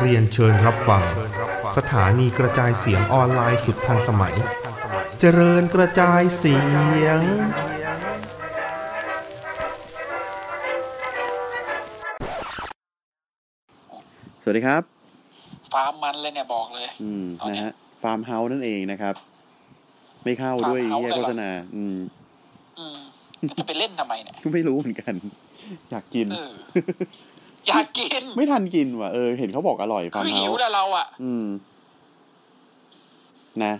เรียนเชิญรับฟัง สถานีกระจายเสียงออนไลน์สุดทันสมัย เจริญกระจายเสียง สวัสดีครับ ฟาร์มมันเลยเนี่ยบอกเลย อืมตอนนะเนี้ย ฮะฟาร์มเฮาส์นั่นเองนะครับ ไม่เข้าด้วย Farm House แยกเลยเหรอ โฆษณาอืม อืม จะไปเล่นทำไมเนี่ยไม่รู้เหมือนกัน อยากกินเอออยากกิน ไม่ทันกินว่ะเออเห็นเขาบอกอร่อยฟาร์คืมอเฮาหิวส์แต่เราอะ อืม นะ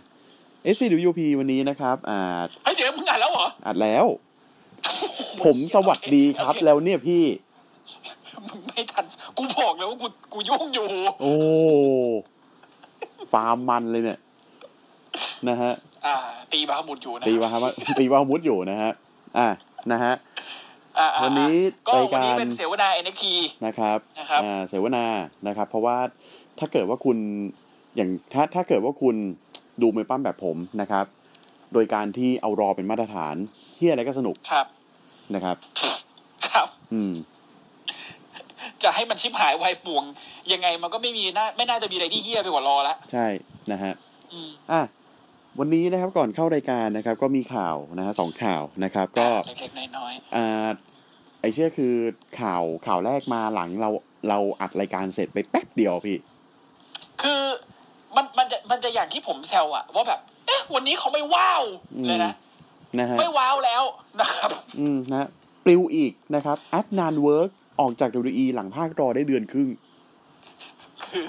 SCWP วันนี้นะครับ อ่าเฮ้ยเดี๋ยวมึงอ่านแล้วเหรออัดแล้ว ผมสวัสดีครับโอเแล้วเนี่ยพี่มึงไม่ทัน กูบอกเลยว่ากูกูยุ่งอยู่ โอ้ฟาร์มมันเลยเนี่ย นะฮะ อ่า ตีบาหมุดอยู่นะตีวาฮะตีวามุดอยู่นะฮะ อะนะฮะอ่าอ่าวันนี้ก็รายวันนี้การเป็นเสวนา NXT นะครับนะครับอ่าเสวนานะครับ เพราะว่าถ้าเกิดว่าคุณอย่างถ้าถ้าเกิดว่าคุณดูมวยปั้มแบบผมนะครับ โดยการที่เอารอเป็นมาตรฐานเฮียอะไรก็สนุกครับนะครับ ครับ อืม จะให้มันชิบหายวายป่วง ยังไงมันก็ไม่มีน่าไม่น่าจะมีอะไรที่เฮี้ยไปกว่ารอละใช่นะฮะอืมอะ วันนี้นะครับก่อนเข้ารายการนะครับ ก็มีข่าวนะฮะสองข่าวนะครับ ก็เล็กๆน้อยอ่าไอเชื่อคือข่าวข่าวแรกมาหลังเราเราอัดรายการเสร็จไปแป๊บเดียวพี่ๆคือมันมันจะมันจะอย่างที่ผมแซวอะว่าแบบ เอ๊ะ วันนี้เขาไม่ว้าวอืมเลยนะนะฮะไม่ว้าวแล้วนะครับ อืมนะฮะปลิวอีกนะครับ Adnan Virk ออกจาก WWE หลังพากย์ Raw ได้เดือนครึ่งคือ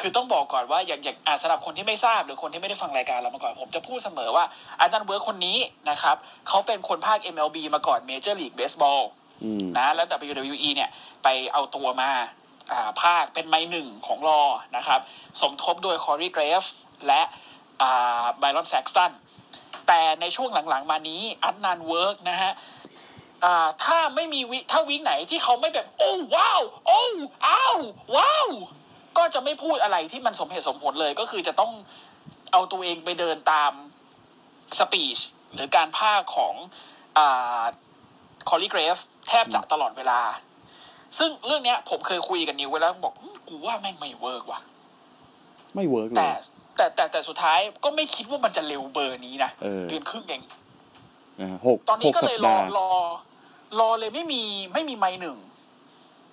คือต้องบอกก่อนว่าอย่างอย่างอ่าสำหรับคนที่ไม่ทราบหรือคนที่ไม่ได้ฟังรายการเรามาก่อนผมจะพูดเสมอว่า Adnan Virk คนนี้นะครับเขาเป็นคนพากย์ MLB มาก่อน Major League Baseball อืมนะแล้ว WWE เนี่ยไปเอาตัวมาอ่าพากย์เป็นไมค์หนึ่งของ Raw นะครับ สมทบโดย Corey Graves และอ่า Byron Saxton แต่ในช่วงหลังๆ มานี้ Adnan Virk นะฮะอ่าถ้าไม่มีวิถ้าวิไหนที่เขาไม่แบบ โอ้ว้าว โอ้อ้าวว้าว ก็จะไม่พูดอะไรที่มันสมเหตุสมผลเลย ก็คือจะต้องเอาตัวเองไปเดินตามสปีชหรือการภาคของอ่าคอลลีเกรฟแทบจะตลอดเวลา ซึ่งเรื่องเนี้ย ผมเคยคุยกับนิวไว้แล้วบอกอืมกูว่าแม่งไม่เวิร์กว่ะ ไม่เวิร์กเลแต่ยแต่แต่แต่สุดท้ายก็ไม่คิดว่ามันจะเร็วเบอร์นี้นะเออเดือนครึ่งเองนะฮะหกตอนหนี้กก็สัเลปยรอดาห์รอ รอเลยไม่มีไม่มีไมค์หนึ่ง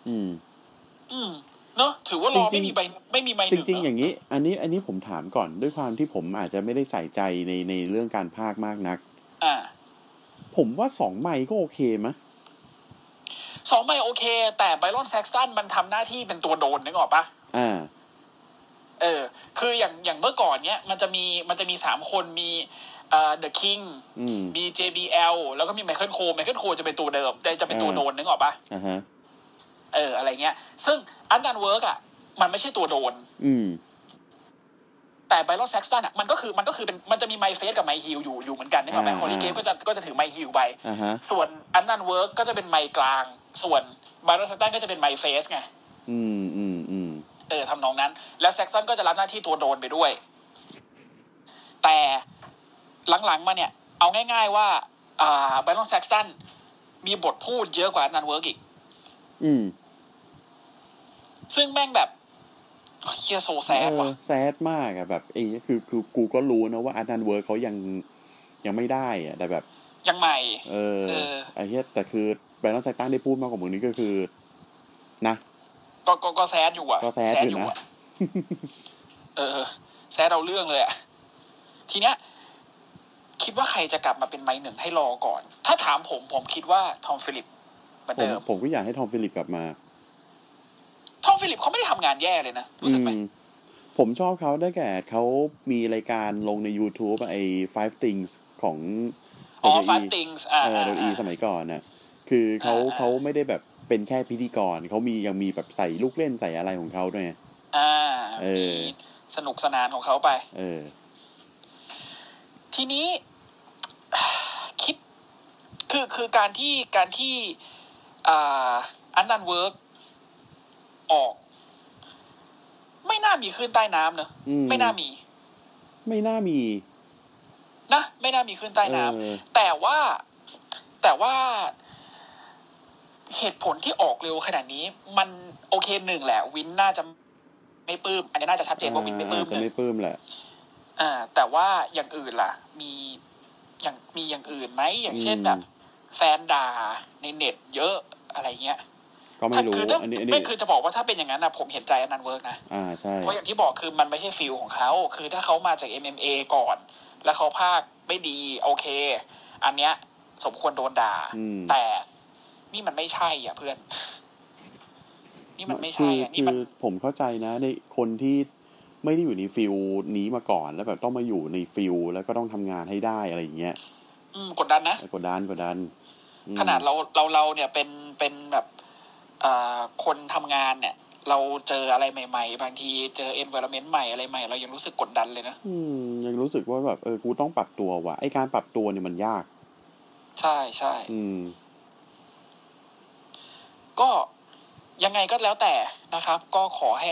อืม อืม เนอะถือว่ารอจริไม่งๆมีใบไม่มีไมค์หจนึ่งริงๆเนออะย่างนี้ อันนี้อันนี้ผมถามก่อนด้วยความที่ผมอาจจะไม่ได้ใส่ใจในในเรื่องการภาคมากนัก อ่า ผมว่าสองไมค์ก็โอเคมะสองไมค์โอเค แต่ไบรอนแซกสันมันทำหน้าที่เป็นตัวโดนนึกออกปะอ่า เออ คืออย่างอย่างเมื่อก่อนเนี้ยมันจะมีมันจะมีสามคนมีเอ่อ The King อืมมี JBL แล้วก็มี Michael Cole Michael Cole จะเป็นตัวเดิม แต่จะเป็นตัวอ่าโดนนึกออกปะอ่าฮะ เอออะไรเงี้ย ซึ่ง Adnan Virk อะ มันไม่ใช่ตัวโดน อืม แต่ Byron Saxton อะมันก็คือมันก็คือเป็นมันจะมีไมค์ face กับไมค์ heel อยู่อยู่เหมือนกันนึกออกไหมอ่า Corey Graves ก็จะก็จะถือไมค์ heel ไปอ่าฮะส่วน Adnan Virk ก็จะเป็นไมค์กลาง ส่วน Byron Saxton ก็จะเป็นไมค์ face ไง อืมอืมอืมเออทำนองนั้น แล้ว Saxton ก็จะรับหน้าที่ตัวโดนไปด้วย แต่หลังๆมาเนี่ย เอาง่าย ๆ ว่า อ่า Byron Saxton มีบทพูดเยอะกว่า Adnan Virk อีก อืม ซึ่งแม่งแบบเฮีย so sadว่ะเออ sad มากอะแบบไอ้คือคือกูก็รู้นะว่า Adnan Virk เขายังยังไม่ได้อะแต่แบบ ยังใหม่ เออเออไอ้เหี้ยแต่คือ Byron Saxton ได้พูดมากกว่ามึงนี่ก็คือ นะก็ก็ก็ sad อยู่อะก็ sad อยู่นะอะเออ sad เอาเรื่องเลยอะ ทีเนี้ย คิดว่าใครจะกลับมาเป็นไมค์หนึ่งให้ Raw ก่อน ถ้าถามผมผมคิดว่า Tom Phillips เหมือนผมเดิมผมก็อยากให้ Tom Phillips กลับมา Tom Phillips เขาไม่ได้ทำงานแย่เลยนะ รู้สึกไหมอืมผมชอบเขาได้แก่เขามีรายการลงใน YouTube อะไอ้ five things ของอ๋อ WWE five things อ่าเอออ่า WWE สมัยก่อนน่ะคือเขาอ่าอ่าเขาไม่ได้แบบเป็นแค่พิธีกรเขามียังมีแบบใส่ลูกเล่นใส่อะไรของเขาด้วยอ่าเออมีสนุกสนานของเขาไป เออ ทีนี้คิดคือคือการที่การที่อ่าอันนันเวิร์ก ออก ไม่น่ามีคลื่นใต้น้ำเนอะอืมไม่น่ามี ไม่น่ามี นะ ไม่น่ามีคลื่นใต้น้ำเออแต่ว่าแต่ว่าเหตุผลที่ออกเร็วขนาดนี้ มันโอเคหนึ่งแหละ วินน่าจะไม่ปลื้ม อันนี้น่าจะชัดเจนว่าวินไม่ปลื้มจะหนึ่ไม่งปลื้มแหละ อ่า แต่ว่าอย่างอื่นล่ะ มีอย่างมีอย่างอื่นไหมอย่างเช่นอืมแบบ แฟนด่าในเน็ตเยอะอะไรเงี้ย ก็ไม่รู้คือถ้าอันนี้อันไม่นี้คือจะบอกว่าถ้าเป็นอย่างนั้นนะผมเห็นใจ Adnan Virk นะอ่าใช่เพราะอย่างที่บอกคือมันไม่ใช่ field ของเขาคือถ้าเขามาจาก MMA ก่อน แล้วเขาพากย์ไม่ดีโอเค อันเนี้ย สมควรโดนด่าอืมแต่นี่มันไม่ใช่อะเพื่อน นี่มันไม่คืใช่ออะนี่คืมันอผมเข้าใจนะ ในคนที่ไม่ได้อยู่ใน field นี้มาก่อน แล้วแบบต้องมาอยู่ใน field แล้วก็ต้องทำงานให้ได้อะไรอย่างเงี้ยอืมกดดันนะกดดันกดดันอืมขนาดเราเราเราเนี่ยเป็นเป็นแบบอ่า คนทำงานเนี่ย เราเจออะไรใหม่ ๆ บางทีเจอ environment ใหม่อะไรใหม่ เรายังรู้สึกกดดันเลยนะอืมยังรู้สึกว่าแบบเออกูต้องปรับตัวว่ะไอการปรับตัวเนี่ยมันยาก ใช่ใช่อืม ก็ยังไงก็แล้วแต่นะครับ ก็ขอให้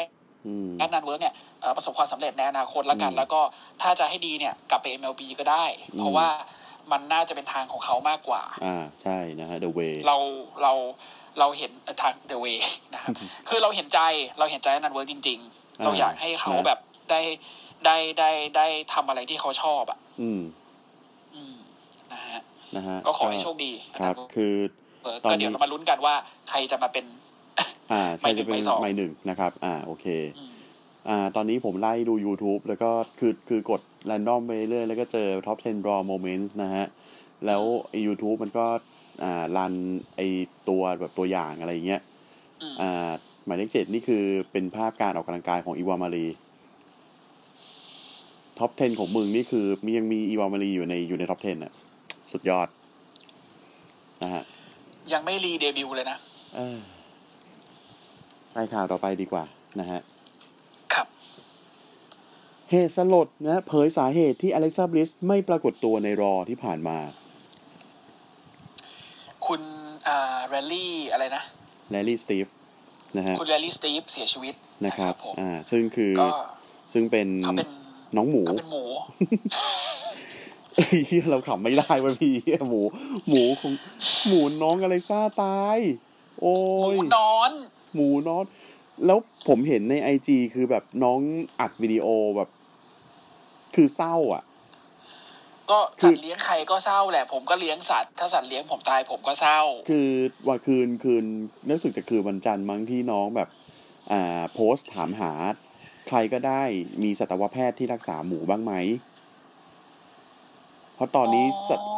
อืม Adnan Virk เนี่ยเอ่อประสบความสำเร็จในอนาคตแล้วกันอืมแล้วก็ถ้าจะให้ดีเนี่ย กลับไป MLB ก็ได้อืมเพราะว่ามันน่าจะเป็นทางของเขามากกว่า อ่าใช่นะฮะ the way เราเรา เราเห็นทาง the way นะครับคือเราเห็นใจเราเห็นใจ Adnan Virk จริงๆอ่าเราอยากให้เขานะแบบได้ได้ได้ได้ทำอะไรที่เขาชอบอะ อืม อืมนะฮะนะฮะก็ขอให้โชคดีครับนะคือเออตอนนี้ก็เดี๋ยวเรามาลุ้นกันว่า ใครจะมาเป็น อ่าใครจะเป็นไม่หนึ่งไม่สองไมค์หนึ่งนะครับ อ่า โอเคอืมอ่า ตอนนี้ผมไล่ดู YouTube แล้วก็คือคือกด r รนดอมไปเรื่อยแล้วก็เจอ Top 10 Raw Moments นะฮะ แล้วไอ้ YouTube มันก็ อ่า run ไอตัวแบบตัวอย่างอะไรอย่างเงี้ยอืมอ่าหมายเลขเจ็ดนี่คือเป็นภาพการออกกำลังกายของ Eva Marie top 10 ของมึงนี่คือมียังมี Eva Marie อยู่ในอยู่ใน top 10 อะ สุดยอดนะฮะยังไม่ re-debut เลยนะเออไปข่าวต่อไปดีกว่านะฮะ ครับ เหตุสลดนะ เผยสาเหตุที่ Alexa Bliss ไม่ปรากฏตัวใน Raw ที่ผ่านมาคุณ อ่า Larry อะไรนะ Larry Steve นะฮะคุณแรลลี่สตีฟเสียชีวิตนะครับผมอ่าซึ่งคือก็ซึ่งเป็นเขาเป็นน้องหมูเขาเป็นหมูเฮ้ยเราขำไม่ได้เว้ยพี่หมู หมูของหมูน้องอเล็กซ่าตาย โอ้หมูยนอน หมูน้องแล้วผมเห็นในไอจีคือแบบน้องอัดวิดีโอแบบ คือเศร้า อะ ก็คือสัตว์เลี้ยงใครก็เศร้าแหละ ผมก็เลี้ยงสัตว์ถ้าสัตว์เลี้ยงผมตายผมก็เศร้า คือวันคืนคืนรู้สึกจะคือวันจันทร์มั้งที่น้องแบบ อ่า โพสต์ถามหา ใครก็ได้มีสัตวแพทย์ที่รักษาหมูบ้างไหมเพราะตอนนี้สัตอ๋อ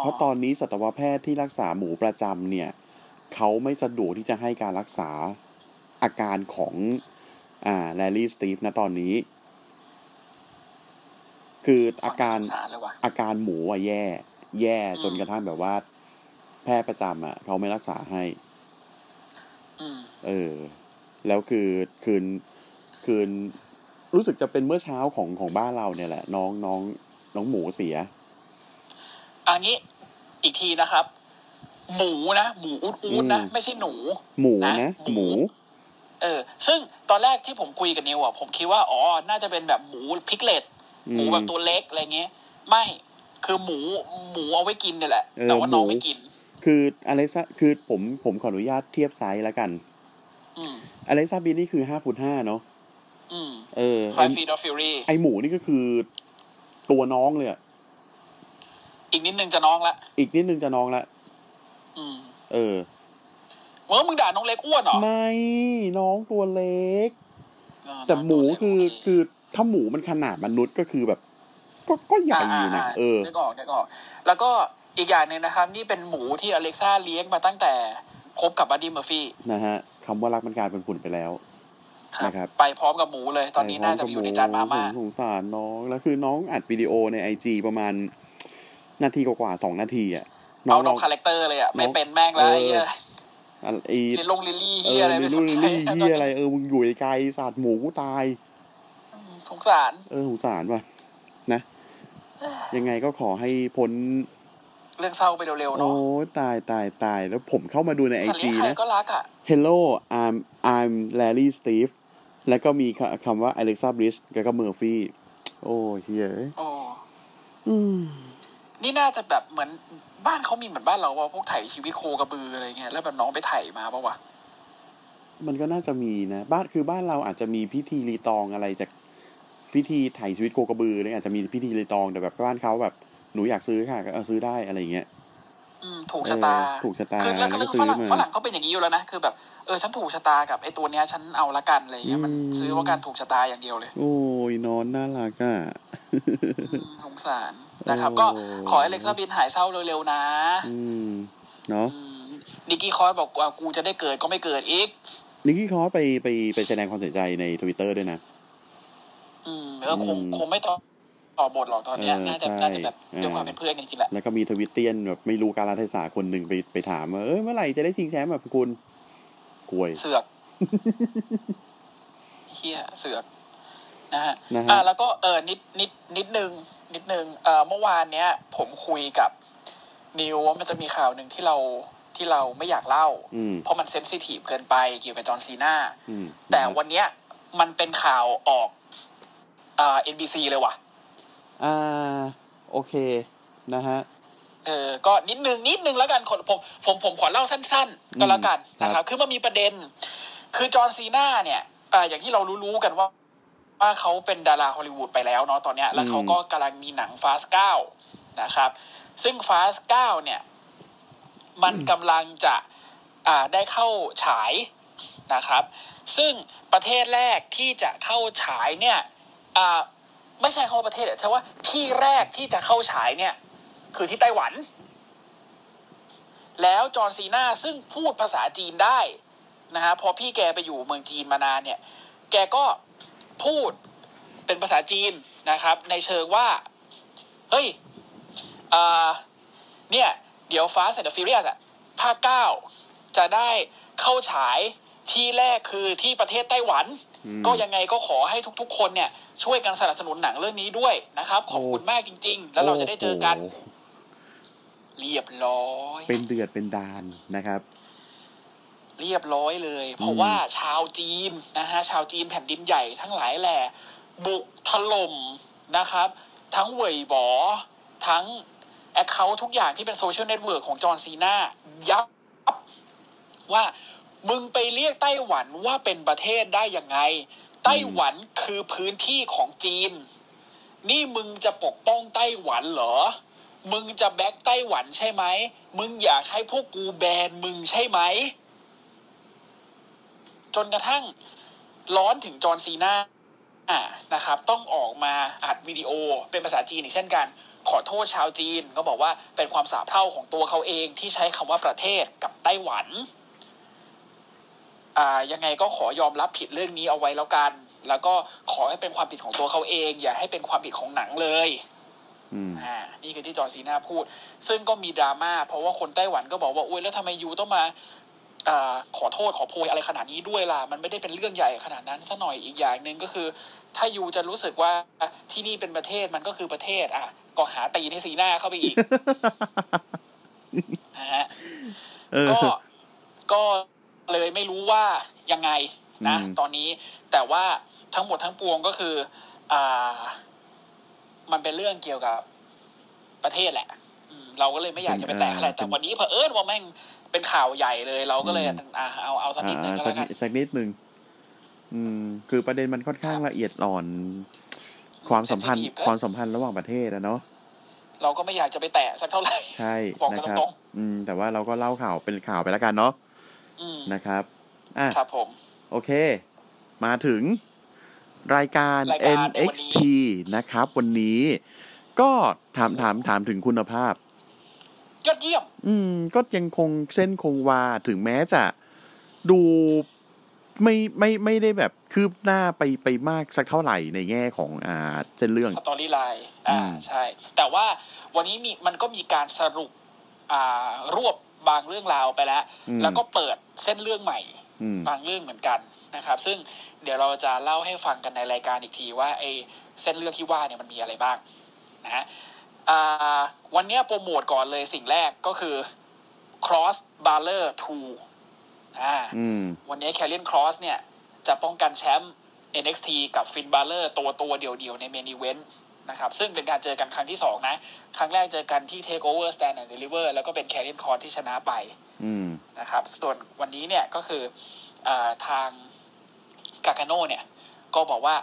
เพราะตอนนี้สัตวแพทย์ที่รักษาหมูประจำเนี่ยเขาไม่สะดวกที่จะให้การรักษาอาการของอ่าแลลี่สตีฟนะตอนนี้ คืออาการสงสารเลยว่ะอาการหมูอะแย่ แย่อืมจนกระทั่งแบบว่า แพทย์ประจำอะเขาไม่รักษาให้อืมเออ แล้วคือคืนคืน รู้สึกจะเป็นเมื่อเช้าของของบ้านเราเนี่ยแหละ น้องน้องน้องหมูเสีย อันนี้อีกทีนะครับ หมูนะหมูอูดอูดนะอืมไม่ใช่หนู หมูนะนะหหมูมูเออ ซึ่งตอนแรกที่ผมคุยกับนิวอะผมคิดว่า อ๋อ น่าจะเป็นแบบหมู piglet อืม หมูแบบตัวเล็กอะไรเงี้ย ไม่คือหมูหมูเอาไว้กินเนี่ยแหละเออแต่ว่าน้องหมูไม่กิน คืออเล็กซ่าคือผมผมขออนุญาตเทียบไซส์แล้วกันอืมอเล็กซ่าบีนี่คือห้าฟุตห้าเนาะอืมเออ five feet of fury ไอหมูนี่ก็คือตัวน้องเลยอะอีกนิดนึงจะน้องละ อีกนิดนึงจะน้องละอืมเออเมื่อมึงด่าน้องเล็กอ้วนเหรอ ไม่ น้องตัวเล็กเออแต่น้งหมูตัวเล็กคือโเคือ ถ้าหมูมันขนาดมนุษย์ก็คือแบบ ก็ก็ใหญ่อยู่นะาเออนึกออกนึกออก แล้วก็อีกอย่างหนึ่งนะครับ นี่เป็นหมูที่อเล็กซ่าเลี้ยงมาตั้งแต่คบกับบัดดี้เมอร์ฟี่นะฮะคำว่ารักมันกลายเป็นฝุ่นไปแล้วครับนะครับไปพร้อมกับหมูเลย ตอนนี้น่าจะอยู่ในจานมาม่าสงสารน้องแล้วคือน้องอัดวิดีโอในไอจีประมาณนาทีกว่าๆสองนาทีอะเอาลน้อองงคาแรคเตอร์เลยอะน้ไม่องเป็นแม่งแล้วไอ้เหี้ยอะไอลิลลงลิลลี่เอเฮียออะไรมีไม่สนู่นนใจนี่เฮียอะไรเออมึงอยู่ไกลๆสาดหมูกูตาย สงสาร เออสงสารว่ะ นะ ยังไงก็ขอให้พ้น เรื่องเศร้าไปเร็วๆโอ้เนาะตายตายตายแล้วผมเข้ามาดูในไอสัตว์เลี้จียงใครนะก็รักอะ Hello I'm I'm Larry Steve แล้วก็มีคคำว่า Alexa Bliss แล้วก็ Murphy โอ้เฮียเอ้ยโอ้อืมนี่น่าจะแบบเหมือนบ้านเขามีเหมือนบ้านเราว่าพวกไถ่ชีวิตโคกระบืออะไรเงี้ยแล้วแบบน้องไปไถ่มาปะวะมันก็น่าจะมีนะ บ้านคือบ้านเราอาจจะมีพิธีรีตองอะไรจาก พิธีไถ่ชีวิตโคกระบือเนี่ยอาจจะมีพิธีรีตองแต่แบบบ้านเขาแบบหนูอยากซื้อค่ะก็เอาซื้อได้อะไรอย่างเงี้ยอืมถูกชะตาเออถูกชะตาคือแล้วก็แล้วก็ฝรั่งซื้อมาฝรั่งเขาเป็นอย่างนี้อยู่แล้วนะคือแบบเออฉันถูกชะตากับไอ้ตัวเนี้ยฉันเอาละกันอะไรเงี้ยมันอืมซื้อว่าการถูกชะตาอย่างเดียวเลย โอ้ยนอนน่ารักอะอืมสงสารนะครับโอ้ก็ขอให้เล็กซ่าบินหายเศร้าเร็วๆนะอืมเนาะอืมนิกกี้คอร์สบอกว่ากูจะได้เกิดก็ไม่เกิดอีกนิกกี้คอสไปไปไปแสดงความเสียใจในทวิตเตอร์ด้วยนะ อืมเออคงอืมคงไม่ต่อต่อบทหรอกตอนเนี้ยเออน่าจะใช่น่าจะแบบเออด้วยความเป็นเพื่อนกันจริงๆแหละ แล้วก็มีทวิตเตียนแบบไม่รู้การรัฐศาสตร์คนหนึ่งไปไปถามว่าเอ้ยเมื่อไหร่จะได้ชิงแชมป์แบบคุณกวย เสือกเฮียเสือกนะฮะนะฮะอ่าแล้วก็เออนิดนิดนิดนึงนิดนึงเอ่อเมื่อวานเนี้ย ผมคุยกับนิวว่ามันจะมีข่าวหนึ่งที่เราที่เราไม่อยากเล่าอืมเพราะมัน sensitive เกินไปเกี่ยวกับ John Cenaอืมแต่วันเนี้ยมันเป็นข่าวออก อ่า NBC เลยว่ะ อ่า โอเค นะฮะ เออ ก็นิดนึง นิดนึงแล้วกันคนผมผมผมขอเล่าสั้น ๆ ก็แล้วกันอืมนะคครัรับบคือมันมีประเด็น คือ John Cena เนี่ยอ่าอย่างที่เรารู้ๆกันว่า ว่าเขาเป็นดาราฮอลลีวูดไปแล้วเนาะตอนเนี้ย แล้วเขาก็กำลังมีหนัง Fast เก้านะครับ ซึ่งฟาสเก้าเนี่ย มันกำลังจะอ่าได้เข้าฉายนะครับ ซึ่งประเทศแรกที่จะเข้าฉายเนี่ย อ่าไม่ใช่เข้าประเทศอะใช่ว่าที่แรกที่จะเข้าฉายเนี่ย คือที่ไต้หวัน แล้วจอห์นซีนาซึ่งพูดภาษาจีนได้นะฮะพอพี่แกไปอยู่เมืองจีนมานานเนี่ย แกก็พูดเป็นภาษาจีนนะครับ ในเชิงว่า เฮ้ยอ่าเนี่ย เดี๋ยว Fast and the Furious อะภาคเก้าจะได้เข้าฉายที่แรกคือที่ประเทศไต้หวัน ก็ยังไงก็ขอให้ทุกๆ คนเนี่ย ช่วยกันสนับสนุนหนังเรื่องนี้ด้วยนะครับ ขอบคุณมากจริง ๆ แล้วเราจะได้เจอกันโโหเรียบร้อย เป็นเดือดเป็นดานนะครับ เรียบร้อยเลย เพราะว่าชาวจีนนะฮะชาวจีนแผ่นดินใหญ่ทั้งหลายแหล่บุกถล่มนะครับ ทั้งเว่ยบอทั้ง account ทุกอย่างที่เป็น social network ของ John Cena ยับว่า มึงไปเรียกไต้หวันว่าเป็นประเทศได้ยังไง ไต้หวันคือพื้นที่ของจีน นี่มึงจะปกป้องไต้หวันเหรอ มึงจะ back ไต้หวันใช่ไหม มึงอยากให้พวกกูแบนมึงใช่ไหม จนกระทั่งร้อนถึงจอห์นซีนาอ่านะครับ ต้องออกมาอัดวิดีโอเป็นภาษาจีนอีกเช่นกันขอโทษชาวจีนก็บอกว่าเป็นความสาบเท่าของตัวเขาเองที่ใช้คำว่าประเทศกับไต้หวันอ่า ยังไงก็ขอยอมรับผิดเรื่องนี้เอาไว้แล้วกัน แล้วก็ขอให้เป็นความผิดของตัวเขาเอง อย่าให้เป็นความผิดของหนังเลยอืมอ่านี่คือที่จอร์นซีนาพูด ซึ่งก็มีดราม่าเพราะว่าคนไต้หวันก็บอกว่าอุ้ยแล้วทำไมยูต้องมาอ่าขอโทษขอโพยอะไรขนาดนี้ด้วยล่ะ มันไม่ได้เป็นเรื่องใหญ่ขนาดนั้นซะหน่อยอีกอย่างหนึ่งก็คือ ถ้ายูจะรู้สึกว่าที่นี่เป็นประเทศมันก็คือประเทศ อะ ก็หาตีในสีหน้าเข้าไปอีกนะฮะเออก็ก็ เลยไม่รู้ว่ายังไงนะอืมตอนนี้แต่ว่าทั้งหมดทั้งปวงก็คือ อ่า มันเป็นเรื่องเกี่ยวกับประเทศแหละอืมเราก็เลยไม่อยากจะไปแตะอะไร แต่วันนี้เผอิญว่าแม่งเป็นข่าวใหญ่เลย เราก็เลยอ่าเอาเอาสักนิดนึงอ่าก็สัแล้วกันนิดสักนิดหนึ่งอืม คือประเด็นมันค่อนข้างละเอียดอ่อน ความสัมพันธ์ Sensitive ก็ความสัมพันธ์ระหว่างประเทศอะเนาะเราก็ไม่อยากจะไปแตะสักเท่าไหร่ใช่บอกกันะนครับตรงอืม แต่ว่าเราก็เล่าข่าวเป็นข่าวไปแล้วกันเนาะอืม นะครับอะครับผม โอเค มาถึงรายการรายการในวันนี้ NXT นะครับ วันนี้ ก็ถามถามถามถึงคุณภาพยอดเยี่ยม อืม ก็ยังคงเส้นคงวาถึงแม้จะดูไม่ไม่ไม่ได้แบบคืบหน้าไปไปมากสักเท่าไหร่ในแง่ของอ่าเส้นเรื่องสตอรี่ไลน์อ่าอืมใช่ แต่ว่าวันนี้มีมันก็มีการสรุปอ่ารวบ บางเรื่องราวไปแล้วอืมแล้วก็เปิดเส้นเรื่องใหม่อืมบางเรื่องเหมือนกันนะครับ ซึ่งเดี๋ยวเราจะเล่าให้ฟังกันในรายการอีกทีว่าไอ้เส้นเรื่องที่ว่าเนี่ยมันมีอะไรบ้างนะฮะอ่าวันเนี้ยโปรโมทก่อนเลยสิ่งแรกก็คือ cross baller 2อ่าอืมวันนี้แคล r นครอสเนี่ยจะป้องกันแชมป์ NXT กับฟินบ a ลเลอร์ตัวตัวเดียวๆใน main event นะครับซึ่งเป็นการเจอกันครั้งที่สองนะ ครั้งแรกเจอกันที่ TakeOver Stand and Deliver แล้วก็เป็นแค r ร n นคอร์ที่ชนะไปอืมนะครับ ส่วนวันนี้เนี่ยก็คืออาทาง Gargano เนี่ย ก็บอกว่า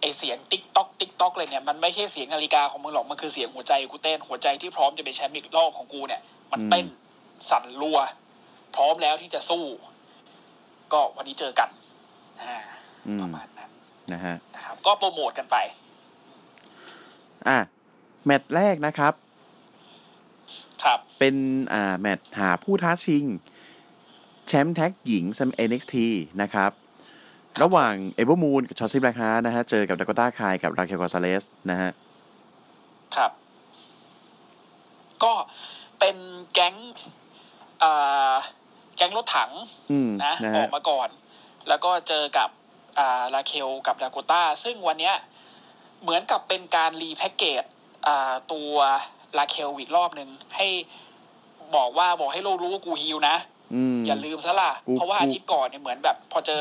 ไอเสียงติ๊กต๊อกติ๊กต๊อกเลยเนี่ยมันไม่ใช่เสียงนาฬิกาของมึงหรอก มันคือเสียงหัวใจกูเต้นหัวใจที่พร้อมจะเป็นแชมป์อีกรอบของกูเนี่ย มันเต้นสั่นรัว พร้อมแล้วที่จะสู้ ก็วันนี้เจอกันอ่าอืมประมาณนั้นนะฮะนะครับ ก็โปรโมทกันไป อะแมตช์แรกนะครับ ครับ เป็นอ่าแมตช์หาผู้ท้าชิง แชมป์ tag หญิงของ NXT นะครับ ระหว่างเอเ r อร์มูนกับชอ t ซี่แบล็กฮาร์นะฮะ เจอกับดาก o ต้าคายกับราเคลกอซาเลสนะฮะ ครับ ก็เป็นแก๊งอ่าแก๊งรถถังอืมนะนะอฮะอกมาก่อน แล้วก็เจอกับอ่าลาเคลกับดาโกต้า ซึ่งวันเนี้ย เหมือนกับเป็นการรีแพ็กเกจอ่าตัวลาเคลอีกรอบหนึ่งให้บอกว่าบอกให้โลกรู้ว่ากูฮิวนะอืมอย่าลืมซะล่ะกูเพราะว่ากูอาทิตย์ก่อนเนี่ยเหมือนแบบ พอเจอ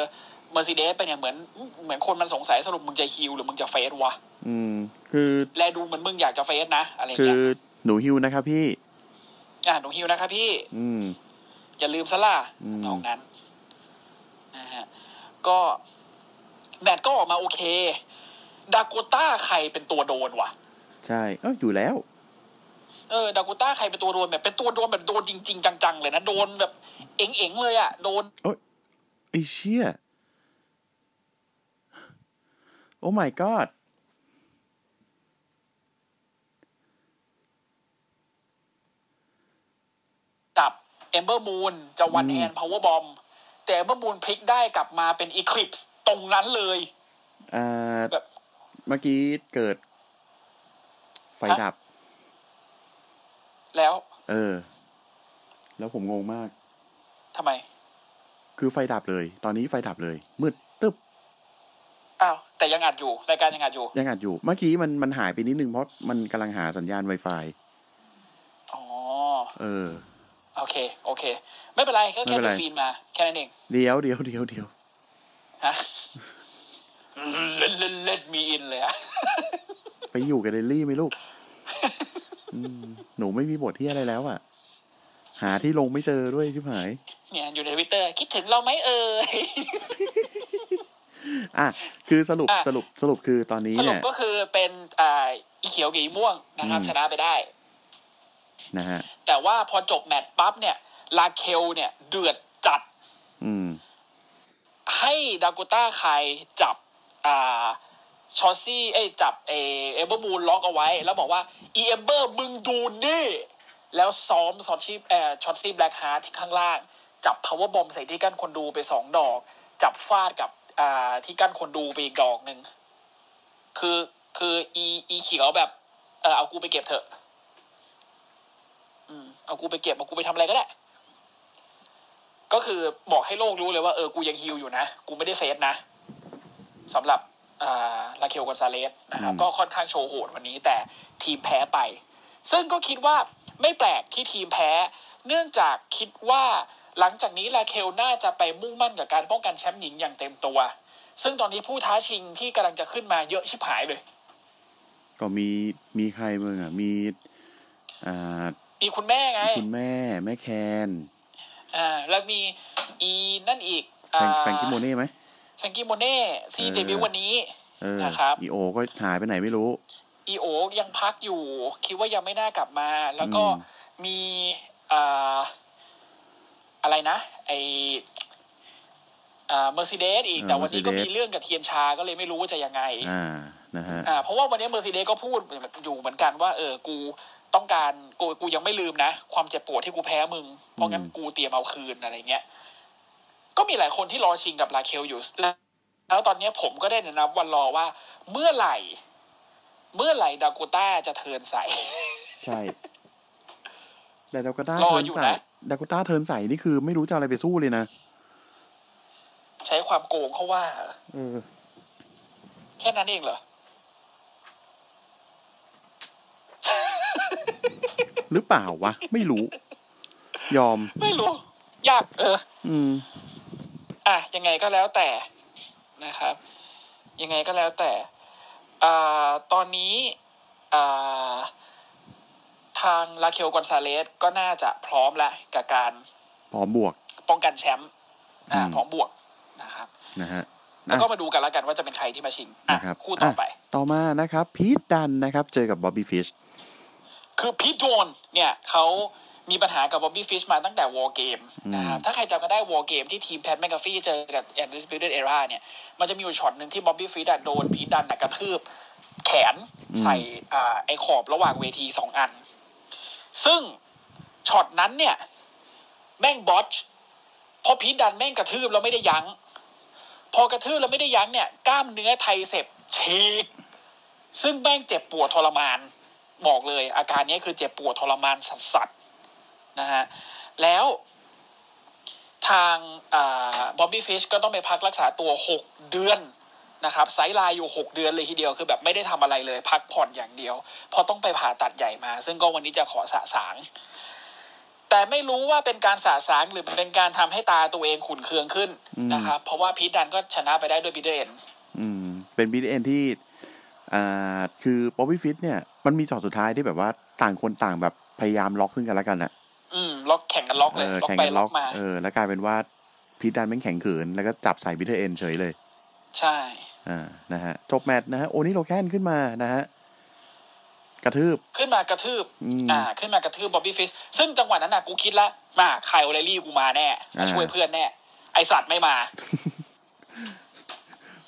เมอร์เซเดสไปเนี่ยเหมือนเหมือนคนมันสงสัยสรุปมึงจะฮิวหรือมึงจะเฟสวะอืม คือแลดูเหมือนมึงอยากจะเฟสนะอะไรคืเงี้อยหนูฮิวนะครับพี่ อ่าหนูฮิวนะครับพี่ อืม อย่าลืมซะล่ะอืมตรงนั้นนะฮะก็แมตช์ก็ออกมาโอเค ดาโกต้าใครเป็นตัวโดนวะใช่เอออยู่แล้ว เออ ดาโกต้าใครเป็นตัวโดนแบบเป็นตัวโดนแบบโดนจริง ๆ จังๆเลยนะโดนแบบ เอ๋งๆเลยอะโดนไอ้เชี่ยโอ้ my god กับเอมเบอร์มูนจะ one อืม hand power bomb แต่เอมเบอร์มูนพลิกได้กลับมาเป็น Eclipse ตรงนั้นเลยอ่าแบบ เมื่อกี้เกิด ไฟดับ แล้ว เออ แล้วผมงงมากทำไม คือไฟดับเลย ตอนนี้ไฟดับเลย มืดตึ๊บอ้าวแต่ยังอัดอยู่รายการยังอัดอยู่ ยังอัดอยู่ เมื่อกี้มันมันหายไปนิดนึงเพราะมันกำลังหาสัญญาณ Wi-Fi อ๋อเออ โอเค โอเค ไม่เป็นไรก็ไม่แค่เป็นดูไรฟีนมา แค่นั้นเอง เดี๋ยวเดี๋ยวเดี๋ยวเดี๋ยวฮะ เล่นเล่นเล่นมีอินเลยอะไปอยู่กับเดลลี่ไหมลูกอืมหนูไม่มีบทที่อะไรแล้วอะ หาที่ลงไม่เจอด้วยชิบหาย เนี่ยอยู่ในทวิตเตอร์คิดถึงเราไหมเอ่ยอะคือสรุปอะสรุปสรุปคือตอนนี้สรุเนี่ยก็คือเป็นอ่าอีเขียวกับอีม่วงนะครับอืมชนะไปได้นะฮะแต่ว่าพอจบแมตช์ปั๊บเนี่ยราเคลเนี่ย เดือดจัด อืม ให้ดากูต้าใครจับ อ่าชอตซี่เอ้จับเอเอมเบอร์มูนล็อกเอาไว้ แล้วบอกว่าอีเอมเบอร์มึงดูนี่ แล้วซ้อมชอตซี่เอ่อชอตซี่แบล็กฮาร์ตที่ข้างล่าง จับ power bomb ใส่ที่กั้นคนดูไปสองดอก จับฟาดกับอ่าที่กั้นคนดูไปอีกดอกหนึ่งคือคืออีอีเขียวแบบ เออเอากูไปเก็บเถอะ อืมเอากูไปเก็บเอากูไปทำอะไรก็ได้ ก็คือบอกให้โลกรู้เลยว่าเออกูยัง heel อยู่นะ กูไม่ได้ face นะ สำหรับอ่าลาเคลกอนซาเลสนะครับอืมก็ค่อนข้างโชว์โหดวันนี้แต่ทีมแพ้ไป ซึ่งก็คิดว่าไม่แปลกที่ทีมแพ้ เนื่องจากคิดว่าหลังจากนี้ลาเคลน่าจะไปมุ่งมั่นกับการป้องกันแชมป์หญิงอย่างเต็มตัว ซึ่งตอนนี้ผู้ท้าชิงที่กำลังจะขึ้นมาเยอะชิบหายเลย ก็มีมีใครมึงอะมีอ่ามีคุณแม่ไง คุณแม่แม่แคน อ่า แล้วมีอีนั่นอีกแฟรงแฟรงกี้โมเน่ไหม แฟรงกี้โมเน่ซีเออเดบิวต์วันนี้เออนะครับอีโอก็หายไปไหนไม่รู้อีโอยังพักอยู่ คิดว่ายังไม่น่ากลับมา แล้วก็อืมมีอ่าอะไรนะ ไออ่าเมอร์เซเดสอีก แต่วันนี้ก็มีเรื่องกับเทียนชาก็เลยไม่รู้ว่าจะยังไง อ่านะฮะอ่าเพราะว่าวันนี้เมอร์เซเดสก็พูดอยู่เหมือนกันว่า เออกูต้องการกูกูยังไม่ลืมนะ ความเจ็บปวดที่กูแพ้มึง เพราะงั้นอืมกูเตรียมเอาคืนอะไรเงี้ย ก็มีหลายคนที่รอชิงกับลาเคลอยู่แล้วแล้วตอนนี้ผมก็ได้แนะนำวันรอว่า เมื่อไหร่ เมื่อไหร่ดาโกต้าจะเทิร์นใส่ใช่แต่ดากูต้ารอเทิร์นอยู่ใส่นะดากูต้าเทิร์นใส่นี่คือไม่รู้จะเอาอะไรไปสู้เลยนะใช้ความโกงเขาว่าเออแค่นั้นเองเหรอ หรือเปล่าวะ ไม่รู้ ยอม ไม่รู้ ยาก เออ อืม อะยังไงก็แล้วแต่นะครับ ยังไงก็แล้วแต่อ่าตอนนี้อ่าทางลาเคลกอนซาเลสก็น่าจะพร้อมแล้วกับการพร้อมบวก ป้องกันแชมป์อ่าอืมพร้อมบวกนะครับนะฮะแล้วก็มาดูกันแล้วกันว่าจะเป็นใครที่มาชิงอะนะครับคู่ต่อไปะต่อมานะครับ พีทดันนะครับ เจอกับบ๊อบบี้ฟิช คือพีทโดนเนี่ยเขา มีปัญหากับบ๊อบบี้ฟิชมาตั้งแต่วอ r เกมนะครับถ้าใครจำกันได้วอ r เกมที่ทีมแพทแมกกาฟี่เจอกับ Undisputed Era เนี่ย มันจะมีอยู่ช็อตหนึ่งที่บ๊อบบี้ฟิชโดนพีทดันน่ะกระทืบ แขนใส่อ่าไอขอบระหว่างเวทีสองอัน ซึ่งช็อตนั้นเนี่ย แม่ง botch พอพีทดันแม่งกระทืบแล้วไม่ได้ยั้ง พอกระทืบแล้วไม่ได้ยั้งเนี่ยกล้ามเนื้อ tricepsฉีกซึ่งแม่งเจ็บปวดทรมาน บอกเลย อาการนี้คือเจ็บปวดทรมานสัสๆ นะฮะแล้วทางบ๊อบบี้ฟิชก็ต้องไปพักรักษาตัวหกเดือนนะครับ sideline อยู่หกเดือนเลยทีเดียวคือแบบไม่ได้ทำอะไรเลย พักผ่อนอย่างเดียวเพราะต้องไปผ่าตัดใหญ่มา ซึ่งก็วันนี้จะขอสะสาง แต่ไม่รู้ว่าเป็นการสะสางหรือเป็นการทำให้ตาตัวเองขุ่นเคืองขึ้นนะครับเพราะว่าพีทดันก็ชนะไปได้ด้วย Bitter Endอืม เป็น Bitter End ที่อ่าคือบ๊อบบี้ฟิชเนี่ยมันมีช็อตสุดท้ายที่แบบว่าต่างคนต่างแบบพยายามล็อกขึ้นกันแล้วกันอะ อืมล็อกแข่งกันล็อกเออเลยล็อกแข่งกันล็ล็อกมาเออแล้วกลายเป็นว่าพีทดันแม่งแข็งขืน แล้วก็จับใส่ Bitter End เฉยเลย ใช่อ่านะฮะจบแมตช์นะฮะโอนี่ลอร์แคนขึ้นมานะฮะกระทืบ ขึ้นมากระทืบอืมอ่า ขึ้นมากระทืบบ๊อบบี้ฟิชซึ่งจังหวะนั้นน่ะกูคิดละมาไคลโอเรลลี่กูมาแน่มาอ่าช่วยเพื่อนแน่ ไอสัตว์ไม่มา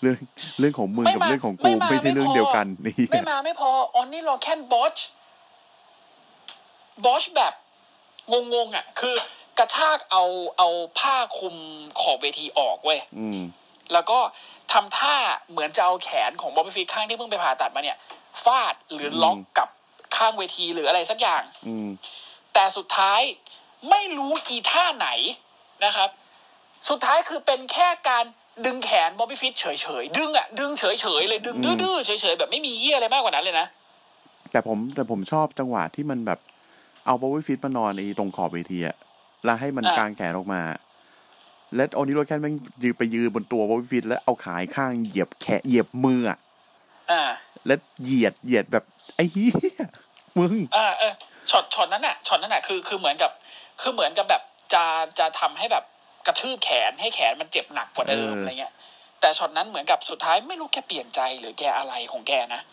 เรื่องเรื่องของมึงไม่กับมาเรื่องของไม่กูมาไม่ใช่ไม่เรื่องพอเดียวกันนี่ไม่มาไม่พอออนนี่รอแค่บอชบอชแบบ งงๆอะ คือกระชากเอาเอาผ้าคลุมขอบเวทีออกเว้ยอืมแล้วก็ทำท่าเหมือนจะเอาแขนของบ๊อบบี้ฟิชข้างที่เพิ่งไปผ่าตัดมาเนี่ย ฟาดหรือล็อกกับข้างเวทีหรืออะไรสักอย่าง อืมแต่สุดท้ายไม่รู้อีท่าไหนนะครับ สุดท้ายคือเป็นแค่การดึงแขนบ๊อบบี้ฟิชเฉยๆ ดึงอะดึงเฉยๆเลยดึงอืมดื้อๆเฉยๆ แบบไม่มีเหี้ยอะไรมากกว่านั้นเลยนะ แต่ผมแต่ผมชอบจังหวะที่มันแบบ เอาบ๊อบบี้ฟิชมานอนไอ้ตรงขอบเวทีอะแล้วให้มันอะกางแขนออกมา และโอนี่ลอร์แคนแม่งยืนไปยืนบนตัวบ๊อบบี้ฟิชแล้วเอาขาอีกข้างเหยียบแขนเหยียบมืออะอ่าและเหยียดเหยียดแบบไอ้เหี้ยมึงอ่าเออช็อตช็อตนั้นอะช็อตนั้นอะคือคือเหมือนกับ คือเหมือนกับแบบจะจะทำให้แบบกระทืบแขนให้แขนมันเจ็บหนักกว่าเดิมเออออะไรเงี้ยแต่ช็อตนั้นเหมือนกับสุดท้ายไม่รู้แกเปลี่ยนใจหรือแกอะไรของแกนะก็ก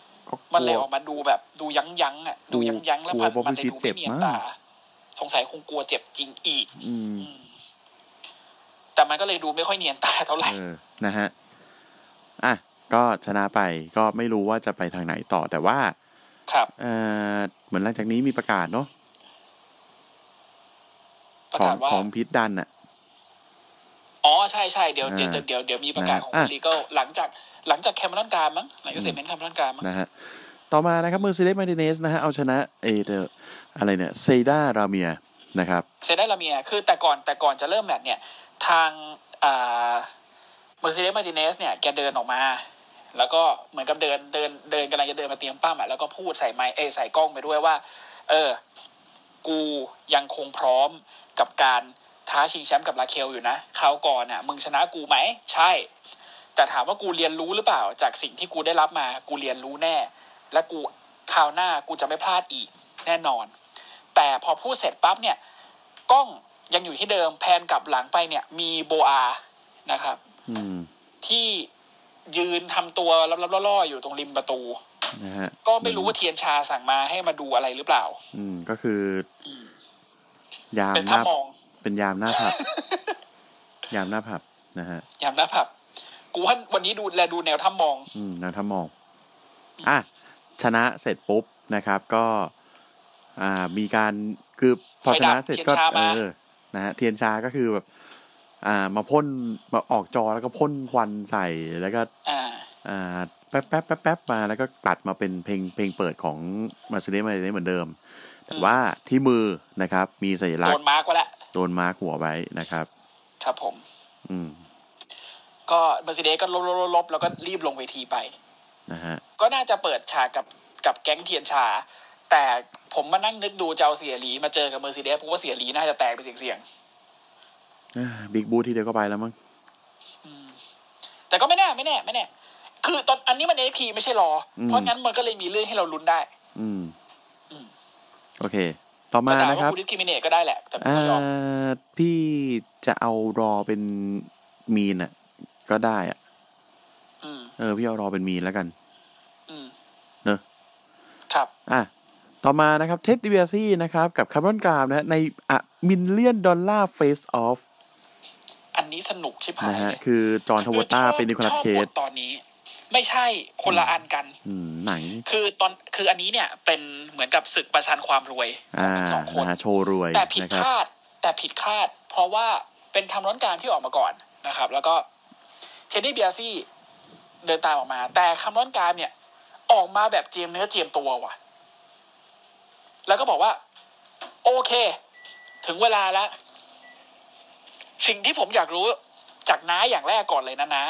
มันเลยลัอวอกมาดูแบบดูยั้งยั้งๆอะดูยั้งยั้งๆแล้วมันกลัวมันเลย Bobby ดู Fit เจ็ไม่บเนียนมากตาสงสัยคงกลัวเจ็บจริงอีก อืมแต่มันก็เลยดูไม่ค่อยเนียนตาเท่าไหร่เออนะฮะอะก็ชนะไปก็ไม่รู้ว่าจะไปทางไหนต่อแต่ว่า ครับเออเหมือนหลังจากนี้มีประกาศเนาะประของกาศว่าของพิทดันอะอ๋อใช่ใช่เดี๋ยวเดี๋ยวอ่าเดี๋ยวเดี๋ยวมีประกาศของอะคุณลีเกหลังจาก หลังจากแคมเมรอนการมั้งหลังจากเสร็จเป็นแคมเมรอนการมั้งนะฮะต่อมานะครับเมอร์ซิเดสมาติเนสนะฮะเอาชนะเอเดออะไรเนี่ยเซดาราเมียนะครับเซได้ลาเมียคือแต่ก่อนแต่ก่อนจะเริ่มแมตช์เนี่ย ทางอ่าเมอร์เซเดสมาติเนสเนี่ยแกเดินออกมา แล้วก็เหมือนกับเดินเดินเดินกำลังจะเดินมาเตรียมปั้มอะแล้วก็พูดใส่ไมค์เอยใส่กล้องไปด้วยว่า เออ กูยังคงพร้อมกับการท้าชิงแชมป์กับลาเคลอยู่นะคราวก่อนอะ มึงชนะกูไหม ใช่ แต่ถามว่ากูเรียนรู้หรือเปล่า จากสิ่งที่กูได้รับมา กูเรียนรู้แน่ และกูคราวหน้ากูจะไม่พลาดอีกแน่นอน แต่พอพูดเสร็จปั๊บเนี่ยกล้องยังอยู่ที่เดิมแพนกลับหลังไปเนี่ย มีโบอานะครับอืมที่ยืนทำตัวลับๆล่อๆอยู่ตรงริมประตูนะฮะก็ไม่รู้ว่าเทียนชาสั่งมาให้มาดูอะไรหรือเปล่า อืมก็คืออมยามเป็นหท่าน้ามองเป็นยามหน้าผับ ยามหน้าผับนะฮะ ยามหน้าผับ กูว่าวันนี้ดูแลดูแนวท่ามอง อืมนะถ้ามอง อะ ชนะเสร็จปุ๊บนะครับ ก็ อ่า มีการคือพอชนะเสร็จไฟก็ดับเทียนชามาเออนะฮะเทียนชาก็คือแบบ อ่า มาพ่นมาออกจอแล้วก็พ่นควันใส่แล้วก็อ่าอ่าแป๊บแป๊บแป๊บแป๊บมาแล้วก็ตัดมาเป็นเพลงเพลงเปิดของเมอร์เซเดสมาเหมือนเดิม แต่ว่าที่มือนะครับ มีสัญลักษณ์โดน mark ไว้แล้วโดน mark หัวไว้นะครับ ครับผม อืม ก็เมอร์ซิเดสก็หลบหลบหลบแล้วก็รีบลงเวทีไปนะฮะก็น่าจะเปิดฉากกับกับแก๊ง Tian Sha แต่ผมมานั่งนึกดูจะเอา Xia Li มาเจอกับเมอร์ซิเดสผมว่า Xia Li น่าจะแตกไปเสียง big boot ทีเดียวก็ไปแล้วมั้งๆแต่ก็ไม่แน่ไม่แน่ไม่แน่คือตอนอันนี้มัน NXT ไม่ใช่ Raw อืมเพราะงั้นมันก็เลยมีเรื่องให้เราลุ้นได้ อืมอืมโอเค ต่อมาจะด่านะคว่ารับกูดิสคิมิเนตก็ได้แหละ แต่ผมอ่าไม่ยอมพี่จะเอารอเป็นมีนอะ ก็ได้อะอืมเออ พี่เอารอเป็นมีนแล้วกันอืมเนอะครับ อะ ต่อมานะครับ เท็ดดิเบียซี่นะครับ กับคาร์บอนกรามนะฮะในอะมิลเลียนดอลลาร์เฟสออฟอันนี้สนุกชิบหายนะฮะเลยคือจอห์นทาวต้าชอบเป็นนิโคลัสชอบเคบสทตอนนี้ ไม่ใช่คนละอันกัน อืมหนังคือตอนคืออันนี้เนี่ย เป็นเหมือนกับศึกประชันความรวยขออ่างทั้งสองคนนะฮะโชว์รวย แต่ผิดนะครับคาด แต่ผิดคาด เพราะว่าเป็นคำร้อนกลารที่ออกมาก่อนนะครับ แล้วก็ เชนดี้เบียซี่เดินตามออกมา แต่คำร้อนการเนี่ย ออกมาแบบเจียมเนื้อเจียมตัวว่ะ แล้วก็บอกว่า โอเค ถึงเวลาแล้ว สิ่งที่ผมอยากรู้จากน้าอย่างแรกก่อนเลยนะนะ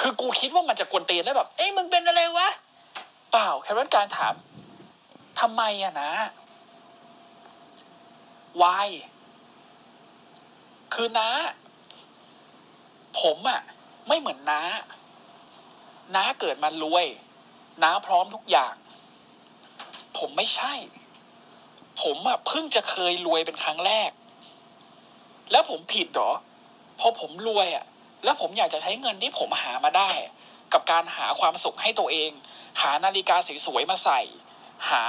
คือกูคิดว่ามันจะกวนเตียนแล้วแบบ เอ้ยมึงเป็นอะไรวะ เปล่าแค่ร้อนการถามทำไมอะนะ why คือน้า ผมอะไม่เหมือนน้า น้าเกิดมารวย น้าพร้อมทุกอย่าง ผมไม่ใช่ ผมอะเพิ่งจะเคยรวยเป็นครั้งแรก แล้วผมผิดเหรอพอผมรวยอะแล้วผมอยากจะใช้เงินที่ผมหามาได้ กับการหาความสุขให้ตัวเอง หานาฬิกาสวยๆมาใส่ หา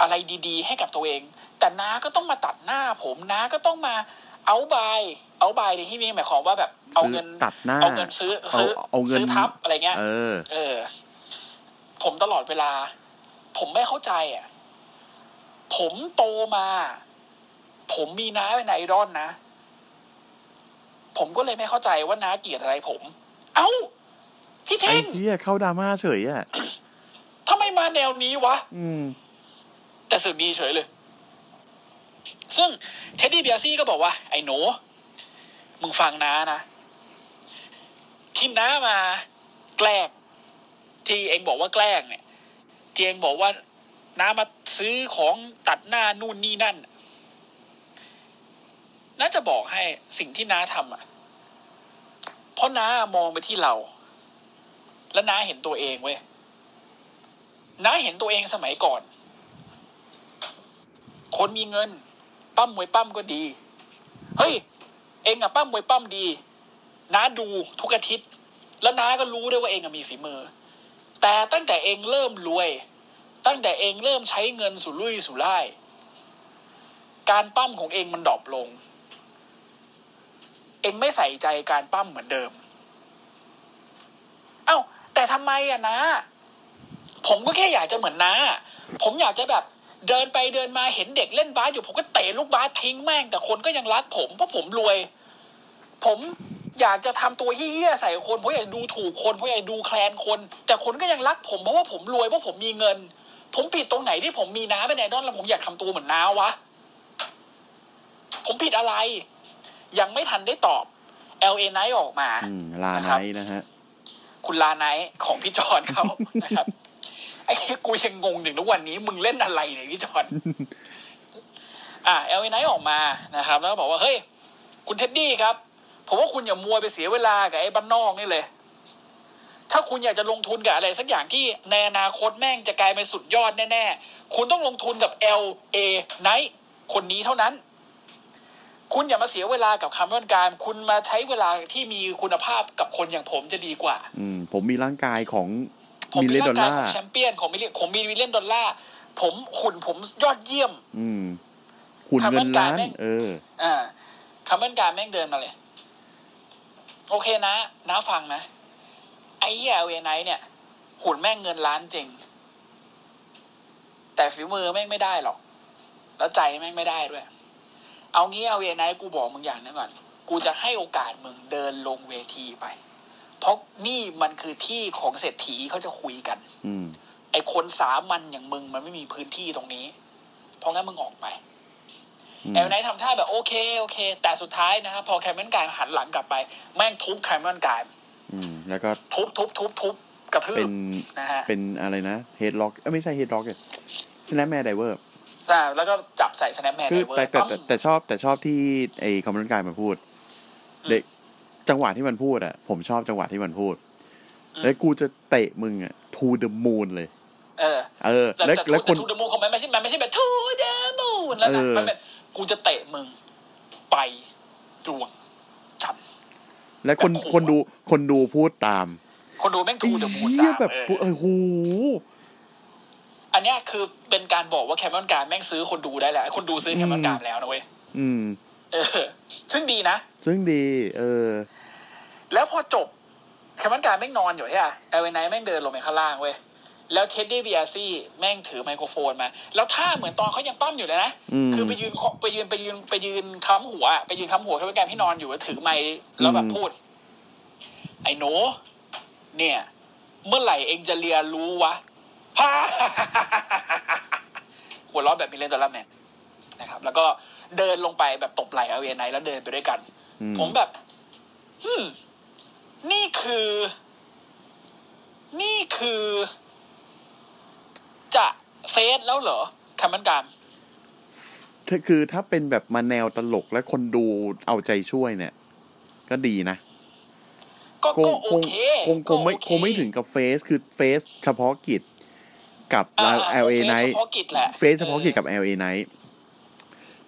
อะไรดี ๆ ให้กับตัวเอง แต่น้าก็ต้องมาตัดหน้าผมน้าก็ต้องมา เอาบายเอาบายในที่นี้หมายความว่าแบบเอาเงินซื้อตัดหน้าเอาเงินซื้อซื้อเอาเอาเงินซื้อทับอะไรเงี้ยเออ เออ ผมตลอดเวลา ผมไม่เข้าใจอะผมโตมา ผมมีน้าเป็นไอดอลนะ ผมก็เลยไม่เข้าใจว่าน้าเกลียดอะไรผม เอ้า พี่ไอ้เท่งเหี้ยเข้าดราม่าเฉยอะทำไมมาแนวนี้วะ อืม แต่สึกดีเฉยเลย ซึ่งเท็ดดี้เบียซี่ก็บอกว่า ไอ้หนู มึงฟังน้านะ ที่น้ามาแกล้งที่เองบอกว่าแกล้งเนี่ยที่เองบอกว่าน้ามาซื้อของตัดหน้านู่นนี่นั่นน่าจะบอกให้สิ่งที่น้าทำอะ เพราะน้ามองไปที่เรา แล้วน้าเห็นตัวเองเว้ยน้าเห็นตัวเองสมัยก่อน คนมีเงิน ปั้มมวยปั้มก็ดี เฮ้ย เองอะปั้มมวยปั้มดีน้าดูทุกอาทิตย์ แล้วน้าก็รู้ด้วยว่าเองอะมีฝีมือ แต่ตั้งแต่เองเริ่มรวย ตั้งแต่เองเริ่มใช้เงินสุรุ่ยสุร่าย การปล้ำของเองมัน drop ลง เองไม่ใส่ใจการปล้ำเหมือนเดิม เอ้าแต่ทำไมอะนะ ผมก็แค่อยากจะเหมือนน้าผมอยากจะแบบ เดินไปเดินมาเห็นเด็กเล่นบาสอยู่ผมก็เตะลูกบาสทิ้งแม่งแต่คนก็ยังรักผมเพราะผมรวย ผมอยากจะทำตัวเฮี้ยๆใส่คนเพราะอยากดูถูกคนเพราะอยากดูแคลนคน แต่คนก็ยังรักผมเพราะว่าผมรวยเพราะผมมีเงิน ผมผิดตรงไหนที่ผมมีน้าเป็นไอดอลแล้วผมอยากทำตัวเหมือนน้าวะผมผิดอะไร ยังไม่ทันได้ตอบ LA Night ออกมาอืมลานะไนครับท์นะฮะคุณลาไนท์ของพี่จอนเขานะครับ ไอ้เหี้ยกูยังงงถึงทุกวันนี้ มึงเล่นอะไรเนี่ยพี่จอนอ่า LA Knight ออกมานะครับ แล้วก็บอกว่าเฮ้ยคุณเท็ดดี้ครับ ผมว่าคุณอย่ามัวไปเสียเวลากับไอ้บ้านนอกนี่เลย ถ้าคุณอยากจะลงทุนกับอะไรสักอย่างที่ในอนาคตแม่งจะกลายเป็นสุดยอดแน่ๆ คุณต้องลงทุนกับ LA Knight คนนี้เท่านั้น คุณอย่ามาเสียเวลากับ Cameron Grimes คุณมาใช้เวลาที่มีคุณภาพกับคนอย่างผมจะดีกว่า อืม ผมมีร่างกายของ ผมมี million dollar ร่างกายลาของแชมเปี้ยนของ million ผมมี million dollar ผมหุ่นผมยอดเยี่ยม อืมคุณเงินล้านคำว่าการแม่งเออ อ่า Cameron Grimes แม่งเดินมาเลย โอเคนะนะฟังนะ ไอ้เหี้ย LA Knight เนี่ย หุ่นแม่งเงินล้านจริง แต่ฝีมือแม่งไม่ได้หรอก แล้วใจแม่งไม่ได้ด้วย เอางี้ LA Knight กูบอกมึงอย่างนึงก่อน กูจะให้โอกาสมึงเดินลงเวทีไป เพราะนี่มันคือที่ของเศรษฐีเขาจะคุยกัน อืมไอคนสามัญอย่างมึงมันไม่มีพื้นที่ตรงนี้ เพราะงั้นมึงออกไปอืม LA Knight ทำท่าแบบโอเคโอเค แต่สุดท้ายนะครับพอ Cameron Grimes หันหลังกลับไป แม่งทุบ Cameron Grimes อืมแล้วก็ทุบทุบทุบทุบกระทืเป็บนนะฮะเป็นอะไรนะเฮดล็อกเอ้ยไม่ใช่เฮดล็อกเลยสแนปแมร์ไดเวอร์อ่าแล้วก็จับใส่ snapmare คือ driver แต่แต่แต่แต่ชอบแต่ชอบที่ไอ้ Cameron Grimes มันพูด เด็ก จังหวะที่มันพูดอะผมชอบจังหวะที่มันพูด แล้วกูจะเตะมึงอะ to the moon เลย เออ เออแต่แล้วแต่แล้ว to the moon ของมันไม่ใช่มันไม่ใช่แบบ to the moon แล้วนะเออมันเป็นกูจะเตะมึงไปดวงจันทร์แล้วคนแบบขู่คนดูคนดูพูดตาม คนดูแม่ง to the moon เหี้ตายมแบบเออโอ้โหอันเนี้ยคือเป็นการบอกว่า Cameron Grimes แม่งซื้อคนดูได้แล้วคนดูซื้อ Cameron Grimes แล้วนะเว้ยอืม เออ ซึ่งดีนะ ซึ่งดี เออ แล้วพอจบ Cameron Grimes แม่งนอนอยู่ใช่ไหม LA Knight แม่งเดินลงไปข้างล่างเว้ย แล้ว Ted DiBiase แม่งถือไมโครโฟนมา แล้วท่าเหมือนตอนเขายังปล้ำอยู่เลยนะอืมคือไปยืนเคาะไปยืนไปยืนไปยืนค้ำหัว ไปยืนค้ำหัว Cameron Grimes ที่นอนอยู่แล้วถือไมค์แล้วแบบพูด ไอ้หนูเนี่ย เมื่อไหร่เองจะเรียนรู้วะฮ่าหัวเราะแบบมิเลนดอลลาร์แมนนะครับ แล้วก็ เดินลงไปแบบตบไหล่เอเวนไนแล้วเดินไปด้วยกันอืมผมแบบฮึมนี่คือ นี่คือ จะเฟสแล้วเหรอคำมันการถ้าคือถ้าเป็นแบบมาแนวตลกและคนดูเอาใจช่วยเนี่ย ก็ดีนะก็คงก็โอคงเคคงคงไม่ก็โอเคงไม่ถึงกับเฟสคือเฟสเฉพาะกิจกับอ่า LA เฟส Night เฉพาะกิจแหละเฟสเฉพาะกิจกับ LA Night ถามเพ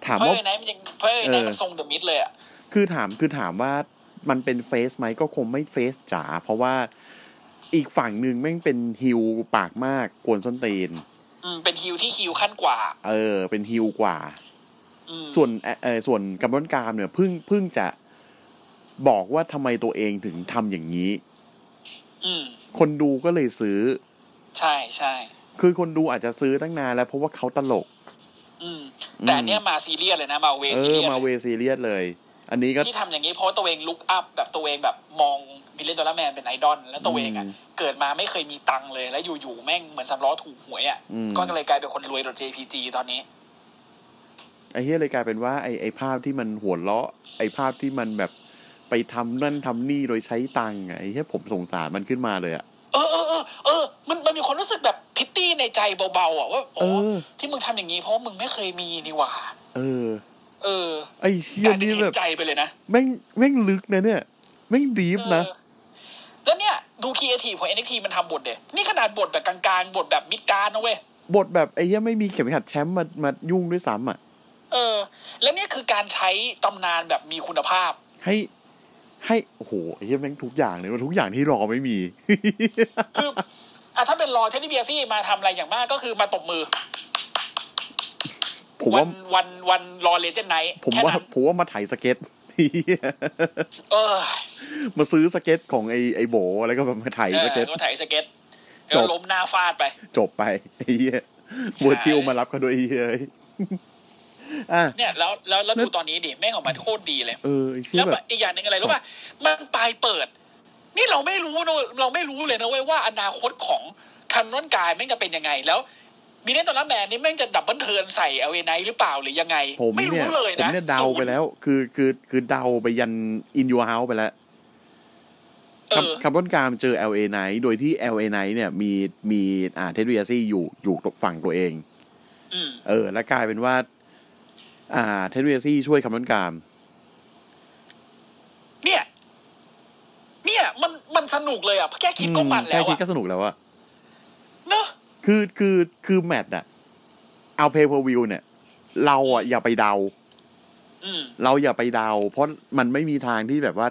ราะว่าเอไนท์มันยังเพราะ LA Knight เออมันทรง The Miz เลยอะคือถามคือถามว่ามันเป็น face ไหมก็คงไม่ face จ๋าเพราะว่าอีกฝั่งหนึ่งแม่งเป็นฮิวปากมากกวนส้นตีนอืมเป็นฮิวที่ฮิวขั้นกว่า เออ เป็นฮิวกว่าอืมส่วนเอ่อเออส่วน Cameron Grimes เนี่ยเพิ่งเพิ่งจะบอกว่าทำไมตัวเองถึงทำอย่างนี้อืมคนดูก็เลยซื้อ ใช่ใช่คือคนดูอาจจะซื้อตั้งนานแล้วเพราะว่าเขาตลกอืม แต่อันเนี้ยมาซีเรียสเลยนะมาเวเอซีอเรียสมาเวเลยซีเรียสเลย อันนี้ก็ที่ทำอย่างนี้เพราะว่าตัวเอง look up แบบตัวเองแบบมอง Million Dollar Man เป็นไอดอลแล้วตัวเองอะอืมเกิดมาไม่เคยมีตังค์เลย แล้วอยู่ๆแม่งเหมือนสามล้อถูกหวยอะอืมก็เลยกลายเป็นคนรวยโดย JPG ตอนนี้ไอ้เฮียเลยกลายเป็นว่าไอ้ไอ้ภาพที่มันหัวเราะ ไอ้ภาพที่มันแบบไปทำนั่นทำนี่โดยใช้ตังค์อะไอ้เฮียผมสงสารมันขึ้นมาเลยอะ ในใจเบาๆอะว่าเออ๋ออที่มึงทำอย่างนี้เพราะว่ามึงไม่เคยมีนี่หว่า เออ เออ ไอ้เฮีกยลายเป็นนี่เห็แบนบใจไปเลยนะแม่งแม่งลึกนะเนี่ยแม่งดีฟนะเออแล้วเนี่ย ดูคีเอทีของ NXT มันทำบทเด็นี่ขนาดบทแบบกลางๆ บทแบบมิดการดนะเว้ยบทแบบไอ้เหี้ยไม่มีเข็มขัดแชมป์มามายุ่งด้วยซ้ำอะเออ แล้วเนี่ยคือการใช้ตำนานแบบมีคุณภาพ ให้ ให้โอ้โหไอ้เหี้ยแม่งทุกอย่างเลยมันทุกอย่างที่ Raw ไม่มี คือ อะถ้าเป็น Raw Ted DiBiase มาทำอะไรอย่างมากก็คือมาตบมือวันวันวัน Raw Legends Night ผมว่าแค่นั้นผมว่ามาไถสเก็ตเออ มาซื้อสเก็ตของไอ้ไอ้โบแล้วก็แบบมาไถเอสอเก็ตก็ถ่ายสเก็ตจก็บล้มหน้าฟาดไป จบไปไอ้เหี้ยบัวชิวมารับเขาด้วยไอ้เหี้ยอะเนี่ยแล้วแล้วแล้วแล้วดูตอนนี้ดิแม่งออกมาโคตรดีเลย เออไอ้เชี่แล้ยวแบบอีกอย่างหนึ่งอะไรรู้ป่ะมันปลายเปิด นี่เราไม่รู้นะเราไม่รู้เลยนะเว้ยว่าอนาคตของคันนอนกายแม่งจะเป็นยังไงแล้วบีเนตตอนนั้นแมนนี่แม่งจะดับเบิลเทิร์นใส่เอเวไนหรือเปล่าหรือยังไงผมไม่เนี่รู้ยเลยผมนะเนี่ยเดาศูนย์ไปแล้ว คือคือคือเดาไปยันอินยัวเฮาไปแล้วเออ Cameron Grimes เจอ LA Knight โดยที่ LA Knight เนี่ยมีมีอ่า Ted DiBiase อยู่อยู่ฝั่งตัวเองอืมเออ แล้วกลายเป็นว่า อ่า Ted DiBiase ช่วย Cameron Grimes เนี่ย เนี่ยมันมัน สนุกเลยอะแค่คิดก็มันแล้แค่คิดอะก็สนุกแล้วอะเนอะคือคือคือแมตช์อะเอาเพย์ r ร์วิวเนี่ย เราอะอย่าไปเดาอืมเราอย่าไปเดา เพราะมันไม่มีทางที่แบบว่า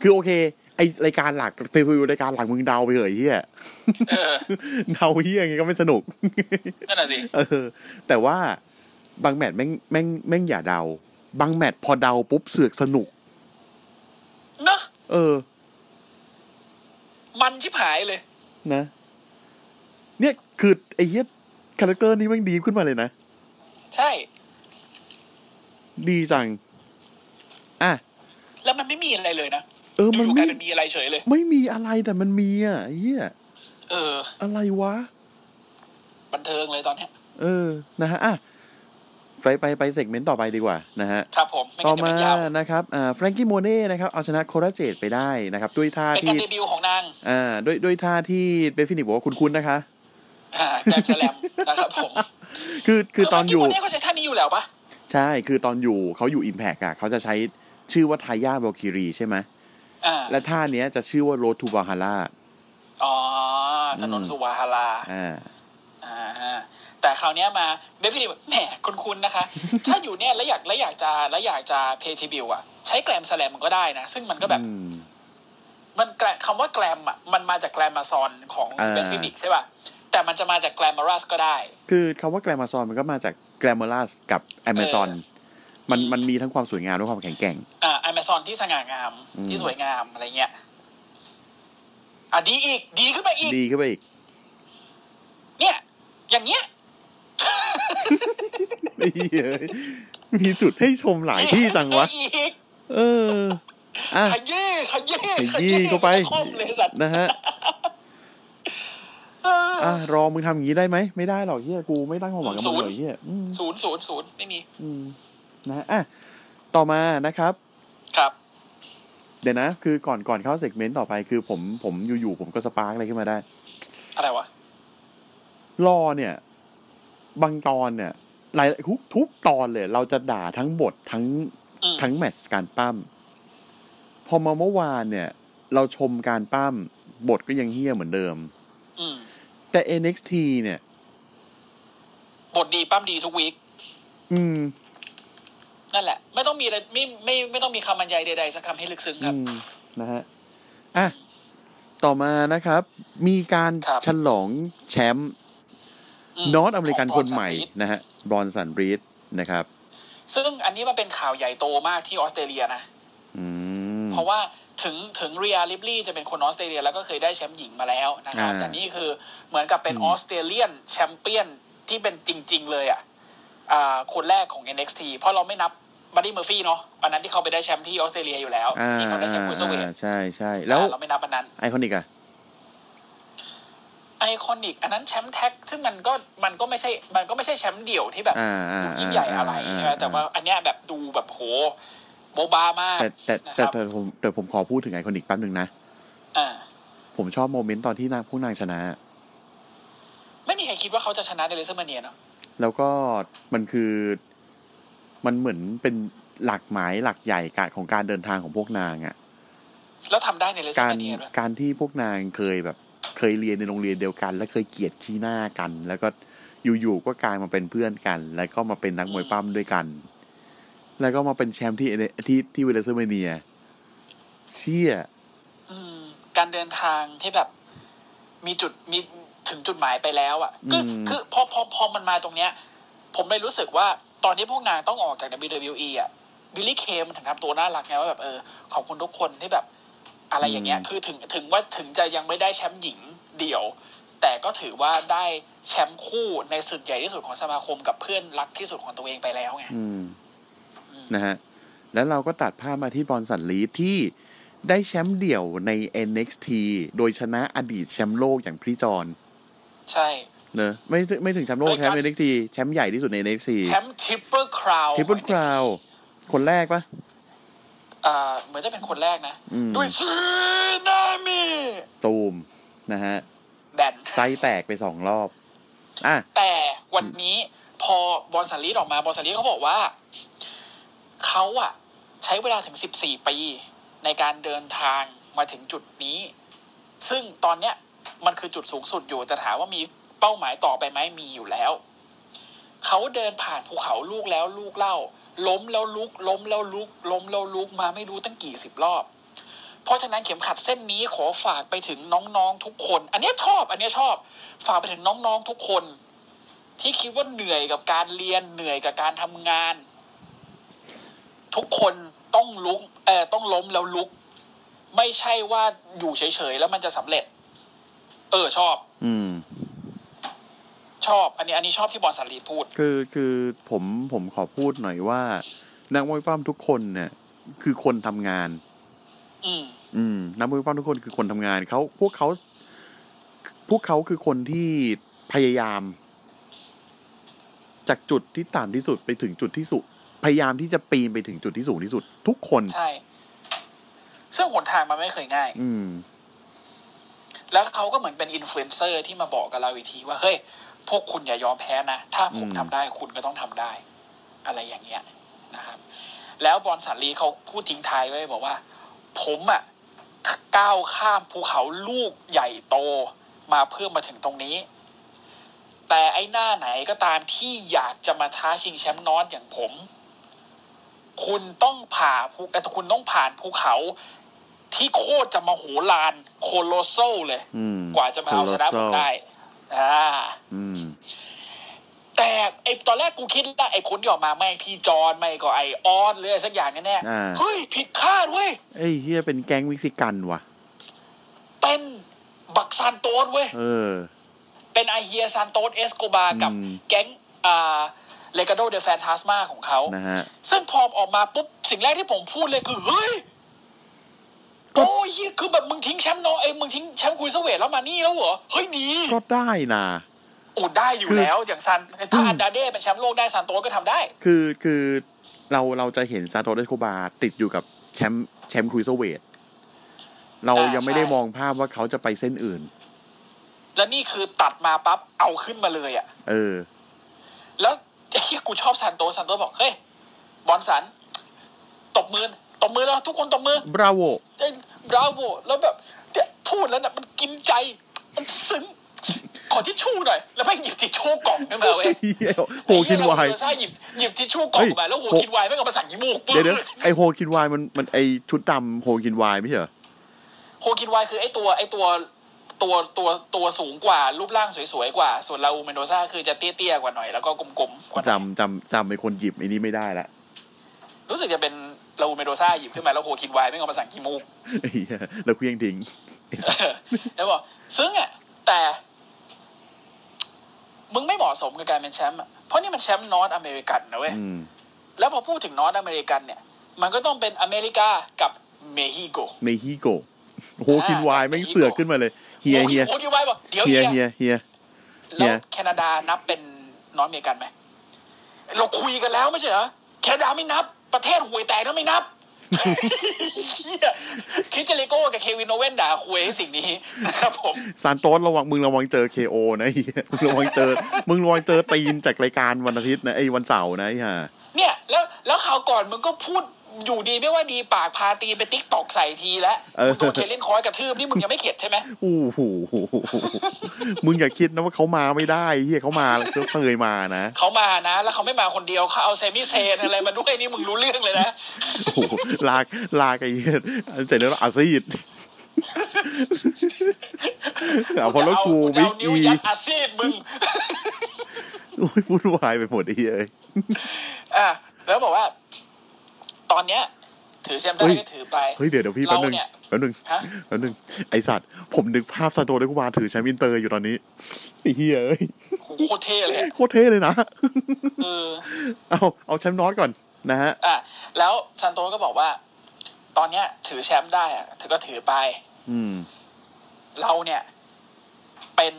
คือโอเค ไอรายการหลักเพย์ r ร์วิวรายการหลักมึงเดาไปเหอะไอ้เฮียเออเดาเฮียไงก็ไม่สนุกนั่นน่ะสิเออ แต่ว่าบางแมตช์แม่งแม่งแม่งอย่าเดา บางแมตช์พอเดาปุ๊บเสือกสนุกเนอะเออ มันชิบหายเลย นะ เนี่ยคือไอ้เหี้ย character นี้แม่งดีขึ้นมาเลยนะ ใช่ ดีจัง อะ แล้วมันไม่มีอะไรเลยนะ เออ มันอยู่ๆกไม่ลายเป็นมีอะไรเฉยเลย ไม่มีอะไรแต่มันมีอะไอ้เหี้ยเออ อะไรวะ บันเทิงเลยตอนเนี้ย เออ นะฮะ อะ ไปไปไป segment ต่อไปดีกว่านะฮะครับผมไม่ต่องั้นจะมาเป็นยาวนะครับอ่า Franky Monet นะครับเอาชนะ Cora Jade ไปได้นะครับ ด้วยท่าเป็นที่การเดบิวต์ของนางอ่าด้วยด้วยท่าที่ Beth Phoenix บอกว่าคุ้นๆนะคะอ่า Glam Slam นะครับผมคือคือตอนอยู่คนนี้เขาใช้ท่านี้อยู่แล้วปะใช่คือตอนอยู่เขาอยู่ Impact อะเขาจะใช้ชื่อว่า Taya Valkyrie ใช่ไหมอ่าและท่าเนี้ยจะชื่อว่า Road to Valhalla อ๋อถนนอืมสู่ Valhalla อ่าอ่าฮะ แต่คราวเนี้ยมาเบฟฟิลี่แหมคุณคุณนะคะ ถ้าอยู่เนี่ยแล้วอยากแล้วอยากจะแล้วอยากจะ pay tribute อะใช้ Glam Slam มันก็ได้นะ ซึ่งมันก็แบบอืมมันแกรคำว่า glam อะมันมาจาก Glamazon ของอ่าเบฟฟิลิกใช่ป่ะแต่มันจะมาจาก glamorous ก็ได้ คือคำว่าแกรมาซอนมันก็มาจากแกรม r ลัสกับ Amazon เออมันมันมีทั้งความสวยงามและความแข็งแกร่ง อ่าอเมซอนที่สง่างามอืมที่สวยงามอะไรเงี้ยอะดีอีก ดีขึ้นไปอีก ดีขึ้นไปอีก เนี่ย อย่างเงี้ย เฮ้ยมีจุดให้ชมหลายที่จังวะอีกเอออะขยี้ขยี้ขยี้เข้าไปคอมเลยสัตว์นะฮะเอออะรอมึงทำอย่างนี้ได้ไหม ไม่ได้หรอกเฮียกูไม่ตั้งความหวังกับมึงหรอกเฮียอืมศูนย์ศูนย์ศูนย์ไม่มีอืมนะฮะอะต่อมานะครับ ครับ เดี๋ยวนะ คือก่อนก่อนเข้าเซกเมนต์ต่อไปคือผมผมอยู่ๆผมก็สปาร์กอะไรขึ้นมาได้ อะไรวะรอเนี่ย บางตอนเนี่ยหลายทุกทุกตอนเลย เราจะด่าทั้งบททั้งอืมทั้งแมตช์การปั้มพอมาเมื่อวานเนี่ย เราชมการปั้มบทก็ยังเฮี้ยเหมือนเดิมอืมแต่ NXT เนี่ย บทดีปั้มดีทุกวีคอืม นั่นแหละ ไม่ต้องมีอะไรไม่ไม่ไม่ต้องมีคำบรรยายใดๆสักคำให้ลึกซึ้งครับอืมนะฮะอะต่อมานะครับ มีการครับฉลองแชมป์ North American คนใหม่ Bronson Reed นะฮะ Bronson Reed นะครับ ซึ่งอันนี้มันเป็นข่าวใหญ่โตมากที่ออสเตรเลียนะอืมเพราะว่าถึงถึง Rhea Ripley จะเป็นคนออสเตรเลียแล้วก็เคยได้แชมป์หญิงมาแล้วนะครับอ่าแต่นี่คือเหมือนกับเป็นอืม Australian champion ที่เป็นจริง ๆ เลยอะอ่าคนแรกของ NXT เพราะเราไม่นับ Buddy Murphy เนาะวันนั้นที่เขาไปได้แชมป์ที่ออสเตรเลียอยู่แล้วอ่าที่เขาได้แชมป์ Cruiserweight อ่าใช่ใช่แล้วเราไม่นับอันนั้น IIconics อะ IIconics อันนั้นแชมป์ tag ซึ่งมันก็มันก็ไม่ใช่ มันก็ไม่ใช่แชมป์เดี่ยวที่แบบอ่าอ่าดูยิ่งใหญ่อะไรอ่าใช่ไหมแต่ว่าอันเนี้ยแบบดูแบบโหโบบามาก แต่แต่นะคแต่รับแต่ผมแต่ผมขอพูดถึง IIconics แป๊บหนึ่งนะอ่าผมชอบ moment ตอนที่นางพวกนางชนะ ไม่มีใครคิดว่าเขาจะชนะใน WrestleMania เนาะแล้วก็มันคือมันเหมือนเป็นหลักหมายหลักใหญ่กะของการเดินทางของพวกนางอะ่ะแล้วทำได้ใน WrestleMania ด้วยการที่พวกนางเคยแบบ เคยเรียนในโรงเรียนเดียวกัน และเคยเกลียดขี้หน้ากัน แล้วก็อยู่ๆก็กลายมาเป็นเพื่อนกัน แล้วก็มาเป็นนักมวยปล้ำด้วยกัน แล้วก็มาเป็นแชมป์ที่ที่ที่ WrestleMania เชี่ยอืมการเดินทางที่แบบ มีจุดมีถึงจุดหมายไปแล้วอะ่ะคืออืมคือพอพอพอมันมาตรงเนี้ย ผมเลยรู้สึกว่าตอนที่พวกนางต้องออกจาก WWE อะบิลลี่เคมถึงทำตัวน่ารักไงว่าแบบเออขอบคุณทุกคนที่แบบ อะไรอย่างเงี้ยคือถึงถึงว่าถึงจะยังไม่ได้แชมป์หญิงเดี่ยว แต่ก็ถือว่าได้แชมป์คู่ในศึกใหญ่ที่สุดของสมาคมกับเพื่อนรักที่สุดของตัวเองไปแล้วไงอืมนะฮะแล้วเราก็ตัดภาพมาที่บอลสันลีดที่ได้แชมป์เดี่ยวใน NXT โดยชนะอดีตแชมป์โลกอย่างพริจอน ใช่ เนอะไม่ไม่ถึงแชมป์โลกด้วยแชการมป์ NXT แชมป์ใหญ่ที่สุดใน NXT แชมป์ Triple Crown Tripleิลคราวคนแรกปะอ่า เหมือนจะเป็นคนแรกนะอืมด้วย Tsunamiตูมนะฮะแบนไซส์แตกไปสองรอบอะแต่วันนี้พอ Bronson Reed ออกมา Bronson Reed เขาบอกว่า เขาอะใช้เวลาถึงสิบสี่ปี ในการเดินทางมาถึงจุดนี้ ซึ่งตอนเนี้ยมันคือจุดสูงสุดอยู่แต่ถามว่ามีเป้าหมายต่อไปไหมมีอยู่แล้ว เขาเดินผ่านภูเขาลูกแล้วลูกเล่า ล้มแล้วลุก ล้มแล้วลุก ล้มแล้วลุกมาไม่รู้ตั้งกี่สิบรอบ เพราะฉะนั้นเข็มขัดเส้นนี้ขอฝากไปถึงน้องๆทุกคน อันนี้ชอบ อันนี้ชอบ ฝากไปถึงน้องๆทุกคน ที่คิดว่าเหนื่อยกับการเรียนเหนื่อยกับการทำงาน ทุกคนต้องลุกเออต้องล้มแล้วลุก ไม่ใช่ว่าอยู่เฉยๆแล้วมันจะสำเร็จ เออชอบ อืม ชอบ อันนี้อันนี้ชอบที่บอลสันลีดพูด คือคือผมผมขอพูดหน่อยว่า นักมวยปั้มทุกคนเนี่ยคือคนทำงาน อืมอืมนักมวยปั้มทุกคนคือคนทำงานเขาพวกเขาพวกเขาคือคนที่พยายาม จากจุดที่ต่ำที่สุดไปถึงจุดที่สุด พยายามที่จะปีนไปถึงจุดที่สูงที่สุด ทุกคนใช่ซึ่งหนทางมันไม่เคยง่าย อืมแล้วเขาก็เหมือนเป็นอินฟลูเอนเซอร์ที่มาบอกกับเราอีกทีว่า เฮ้ย พวกคุณอย่ายอมแพ้นะ ถ้าผมอืมทำได้คุณก็ต้องทำได้ อะไรอย่างเงี้ยนะครับ แล้ว Bronson Reed เขาพูดทิ้งท้ายไว้บอกว่า ผมอะก้าวข้ามภูเขาลูกใหญ่โตมาเพื่อมาถึงตรงนี้ แต่ไอ้หน้าไหนก็ตามที่อยากจะมาท้าชิงแชมป์ North อย่างผม คุณต้องผ่าภูเอ่อคุณต้องผ่านภูเขาที่โคตรจะมโหฬาร colossal เลยอืมกว่าจะมาเอาชนะผมได้ อ่าอืมแต่ไอตอนแรกกูคิดว่าไอคนที่ออกมาแม่งพี่จอนไม่ก็ไอ O'Reilly สักอย่างแน่อ่าๆเฮ้ย ผิดคาดเว้ยเอ้ยเหี้ยเป็นแก๊งเม็กซิกันว่ะ เป็นบักซานโตสเว้ยเออ เป็นไอเหี้ย Santos Escobar กับอืมแก๊งอ่า Legado del Fantasma ของเขานะฮะซึ่งพอออกมาปุ๊บ สิ่งแรกที่ผมพูดเลยคือ เฮ้ย โอ้ยเหี้ยคือแบบมึงทิ้งแชมป์น้องเอ้ยมึงทิ้งแชมป์ Cruiserweight แล้วมานี่แล้วเหรอ เฮ้ยดี ก็ได้นะโอ้ได้อยู่คือแล้วอย่างซันถ้า Andrade เป็นแชมป์โลกได้ซานโตสก็ทำได้ คือคือเราเราจะเห็น Santos Escobarติดอยู่กับแชมป์แชมป์ cruiserweight เราอ่ายัยังไม่ได้ใช่มองภาพว่าเขาจะไปเส้นอื่น แล้วนี่คือตัดมาปั๊บเอาขึ้นมาเลยอะเออ แล้วไอ้เหี้ยกูชอบซานโตสซานโตสบอกเฮ้ยบรอนสัน ตบมือ ตบมือแล้วทุกคนตบมือ bravo เอ้ย bravo แล้วแบบเนี่ยพูดแล้วน่ะมันกินใจ มันซึ้งขอทิชชู่หน่อย แล้วแม่งหยิบทิชชู่กล่องขึ้นมาเว้ยโฮคินไวลด์ไอ้เหี้ยเราเจอซ่าหยิบหยิบทิชชู่กล่องมาแล้วโฮคินไวลด์แม่งเอามาสั่งขี้มูกปื้เดี๋ยวเดี๋ยวไอโฮคินไวลด์มันมันไอชุดดำโฮคินไวลด์ไม่ใช่เหรอโฮคินไวลด์คือไอ้ตัวไอ้ตัวตัวตัวตัวสูงกว่ารูปร่างสวยๆกว่า ส่วนราอูลเมนโดซ่าคือจะเตี้ยๆกว่าหน่อยแล้วก็กลมๆกว่าหน่อยจำจำจำเป็นคนหยิบไอ้นี้ไม่ได้ละรู้สึกจะเป็น ราอูลเมนโดซ่าหยิบขึ้นมาแล้วโฮคินไวลด์แม่งเอามาสั่งขี้มูกไอ้เหี้ยแล้วเขวี้ยงทิ้งแล้วบอกซึ่งอะแต่มึงไม่เหมาะสมกับการเป็นแชมป์อะเพราะนี่มันแชมป์นอตอเมริกันนะเว้ยอืมแล้วพอพูดถึงนอตอเมริกันเนี่ย มันก็ต้องเป็นอเมริกากับเมฮิโก เมฮิโกโฮคินไวายแม่งเสือกขึ้นมาเลยเฮียเฮียโฮคินไวายบอกเดี๋ยวเฮีเฮียยเฮียเฮียเฮีแล้วยแคนาดานับเป็นนอตอเมริกันไหมเราคุยกันแล้วไม่ใช่เหรอแคนาดาไม่นับ ประเทศห่วยแตกถ้าไม่นับเหี้ยคริสเจริโก้กับเควินโอเว่นด่าคุยสิ่งนี้นะครับผมซานโตสระวังมึงระวังเจอเคโอนะไอ้เหี้ยมึงระวังเจอ มึงระวังเจอตีนจากรายการวันอาทิตย์นะไอ้วันเสาร์นะไอ้ห่าเนี่ย แล้วแล้วข่าวก่อนมึงก็พูด อยู่ดีไม่ว่าดีปากพาตีไปติ๊กตอกใส่ทีแล้วเออมึงโดนแคเรียนครอสกระทืบนี่มึงยังไม่เข็ดใช่ไหมโอ้โหมึงอย่าคิดนะว่าเขามาไม่ได้เฮียเขามาแล้วเขาเคยมานะเขามานะ แล้วเขาไม่มาคนเดียวเขาเอาแซมีเซย์นอะไรมาด้วยนี่มึงรู้เรื่องเลยนะโอ้โหลากลากไอ้เหี้ยเสร็จแล้วอาซีดเอาพอลคูกูจะวิเอากนิ้วอียัดอาซีดมึงโอ้ยวุ่นวายไปหมดไอ้เหี้ยเอ้ยอะแล้วบอกว่า ตอนเนี้ย ถือแชมป์ได้เฮ้ยก็ถือไปเฮ้ยเดี๋ยวเดี๋ยวพี่แป๊บนึงเราเนี่ยแป๊บนึงฮะแป๊บนึงไอสัตว์ผมนึกภาพซาโตะได้กูมาถือแชมป์อินเตอร์อยู่ตอนนี้ไอ้เหี้ยเอ้ยโคตรเท่เลยโคตรเท่เลยนะเออเอาเอาแชมป์นอตก่อนนะฮะอะแล้วซันโตก็บอกว่า ตอนเนี้ย ถือแชมป์ได้อะถือก็ถือไป อืม เราเนี่ย เป็น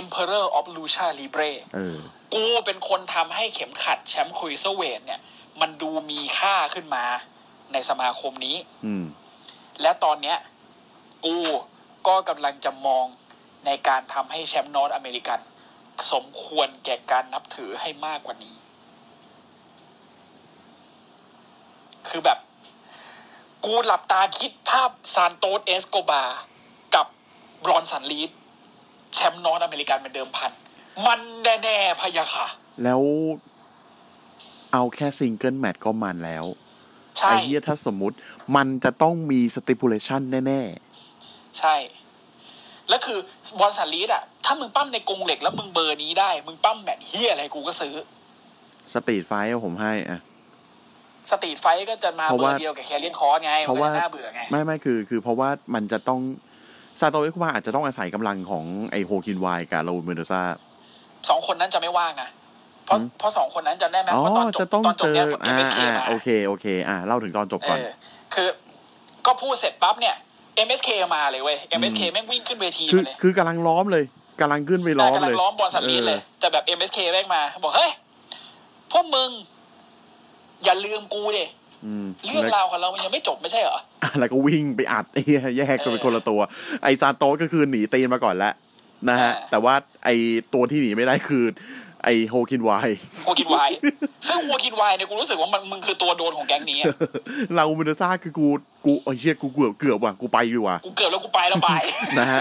Emperor of Lucha Libre เออกูเป็นคนทำให้เข็มขัดแชมป์ครูเซอร์เวทเนี่ย มันดูมีค่าขึ้นมาในสมาคมนี้ อืมและตอนเนี้ย กูก็กำลังจะมองในการทำให้แชมป์ North American สมควรแก่การนับถือให้มากกว่านี้ คือแบบ กูหลับตาคิดภาพซานโตสเอสโกบาร์ กับบรอนสันรีดแชมป์ North American เป็นเดิมพัน มันแน่ๆพะยะค่ะ แล้ว เอาแค่ single match ก็มันแล้วใช่ไอ้เหี้ยถ้าสมมติมันจะต้องมี stipulationแน่ใช่ แล้วคือบอลสันลีดอะถ้ามึงปั้มในกรงเหล็กแล้วมึงเบอร์นี้ได้ มึงปั้มแมตช์เฮียอะไรกูก็ซื้อๆสตรีทไฟผมให้อะสตรีทไฟท์ก็จะมาเพราะเบอว่าร์เดียวกับแคเรียนคอร์สไง เพราะว่ามันก็น่าเบื่อไง ไม่ไม่คือ คือเพราะว่ามันจะต้องซาโตะเอคุมาอาจจะต้องอาศัยกำลังของไอโฮคินไวกับโรเมโดซาสองคนนั้นจะไม่ว่างนะ เพราะอืมเพราะสองคนนั้นจำได้ไหมอ๋อเพราะตอนจจะบต้องตอนจเจบอเนี่ยเอ็อ่ามเอสเคอ่ามาโอเคโอเค อ่าเล่าถึงตอนจบเอก่อนอคือก็พูดเสร็จปั๊บเนี่ย MSK มาเลยเว้ย MSK แม่งวิ่งขึ้นเวทีคือมาเลยคือกำลังล้อมเลยกำลังขึ้นไปล้อมกำลัเลงยล้อมบอลสันลีดเลยแต่แบบ MSK แม่งมาบอกเฮ้ยพวกมึง อย่าลืมกูดิอืมเรื่องราวของเรามันยังไม่จบไม่ใช่เหรออะแล้วก็วิ่งไปอัดไอ้เหี้ยแยกกันเป็นคนละตัว ไอซาโตะก็คือหนีตีนมาก่อนแล้วนะฮะอ่าแต่ว่าไอตัวที่หนีไม่ได้คือ ไอไอโฮคินไวโฮคินไวซึ่งโฮคินไวเนี่ยกูรู้สึกว่ามันมึงคือตัวโดนของแก๊งนี้อะราอูลเมนโดซ่าคือกูกูไอเชี่ยกูเกือบเกือบว่ะกูไปดีกว่ากูเกิดแล้วกูไปแล้วไปนะฮะ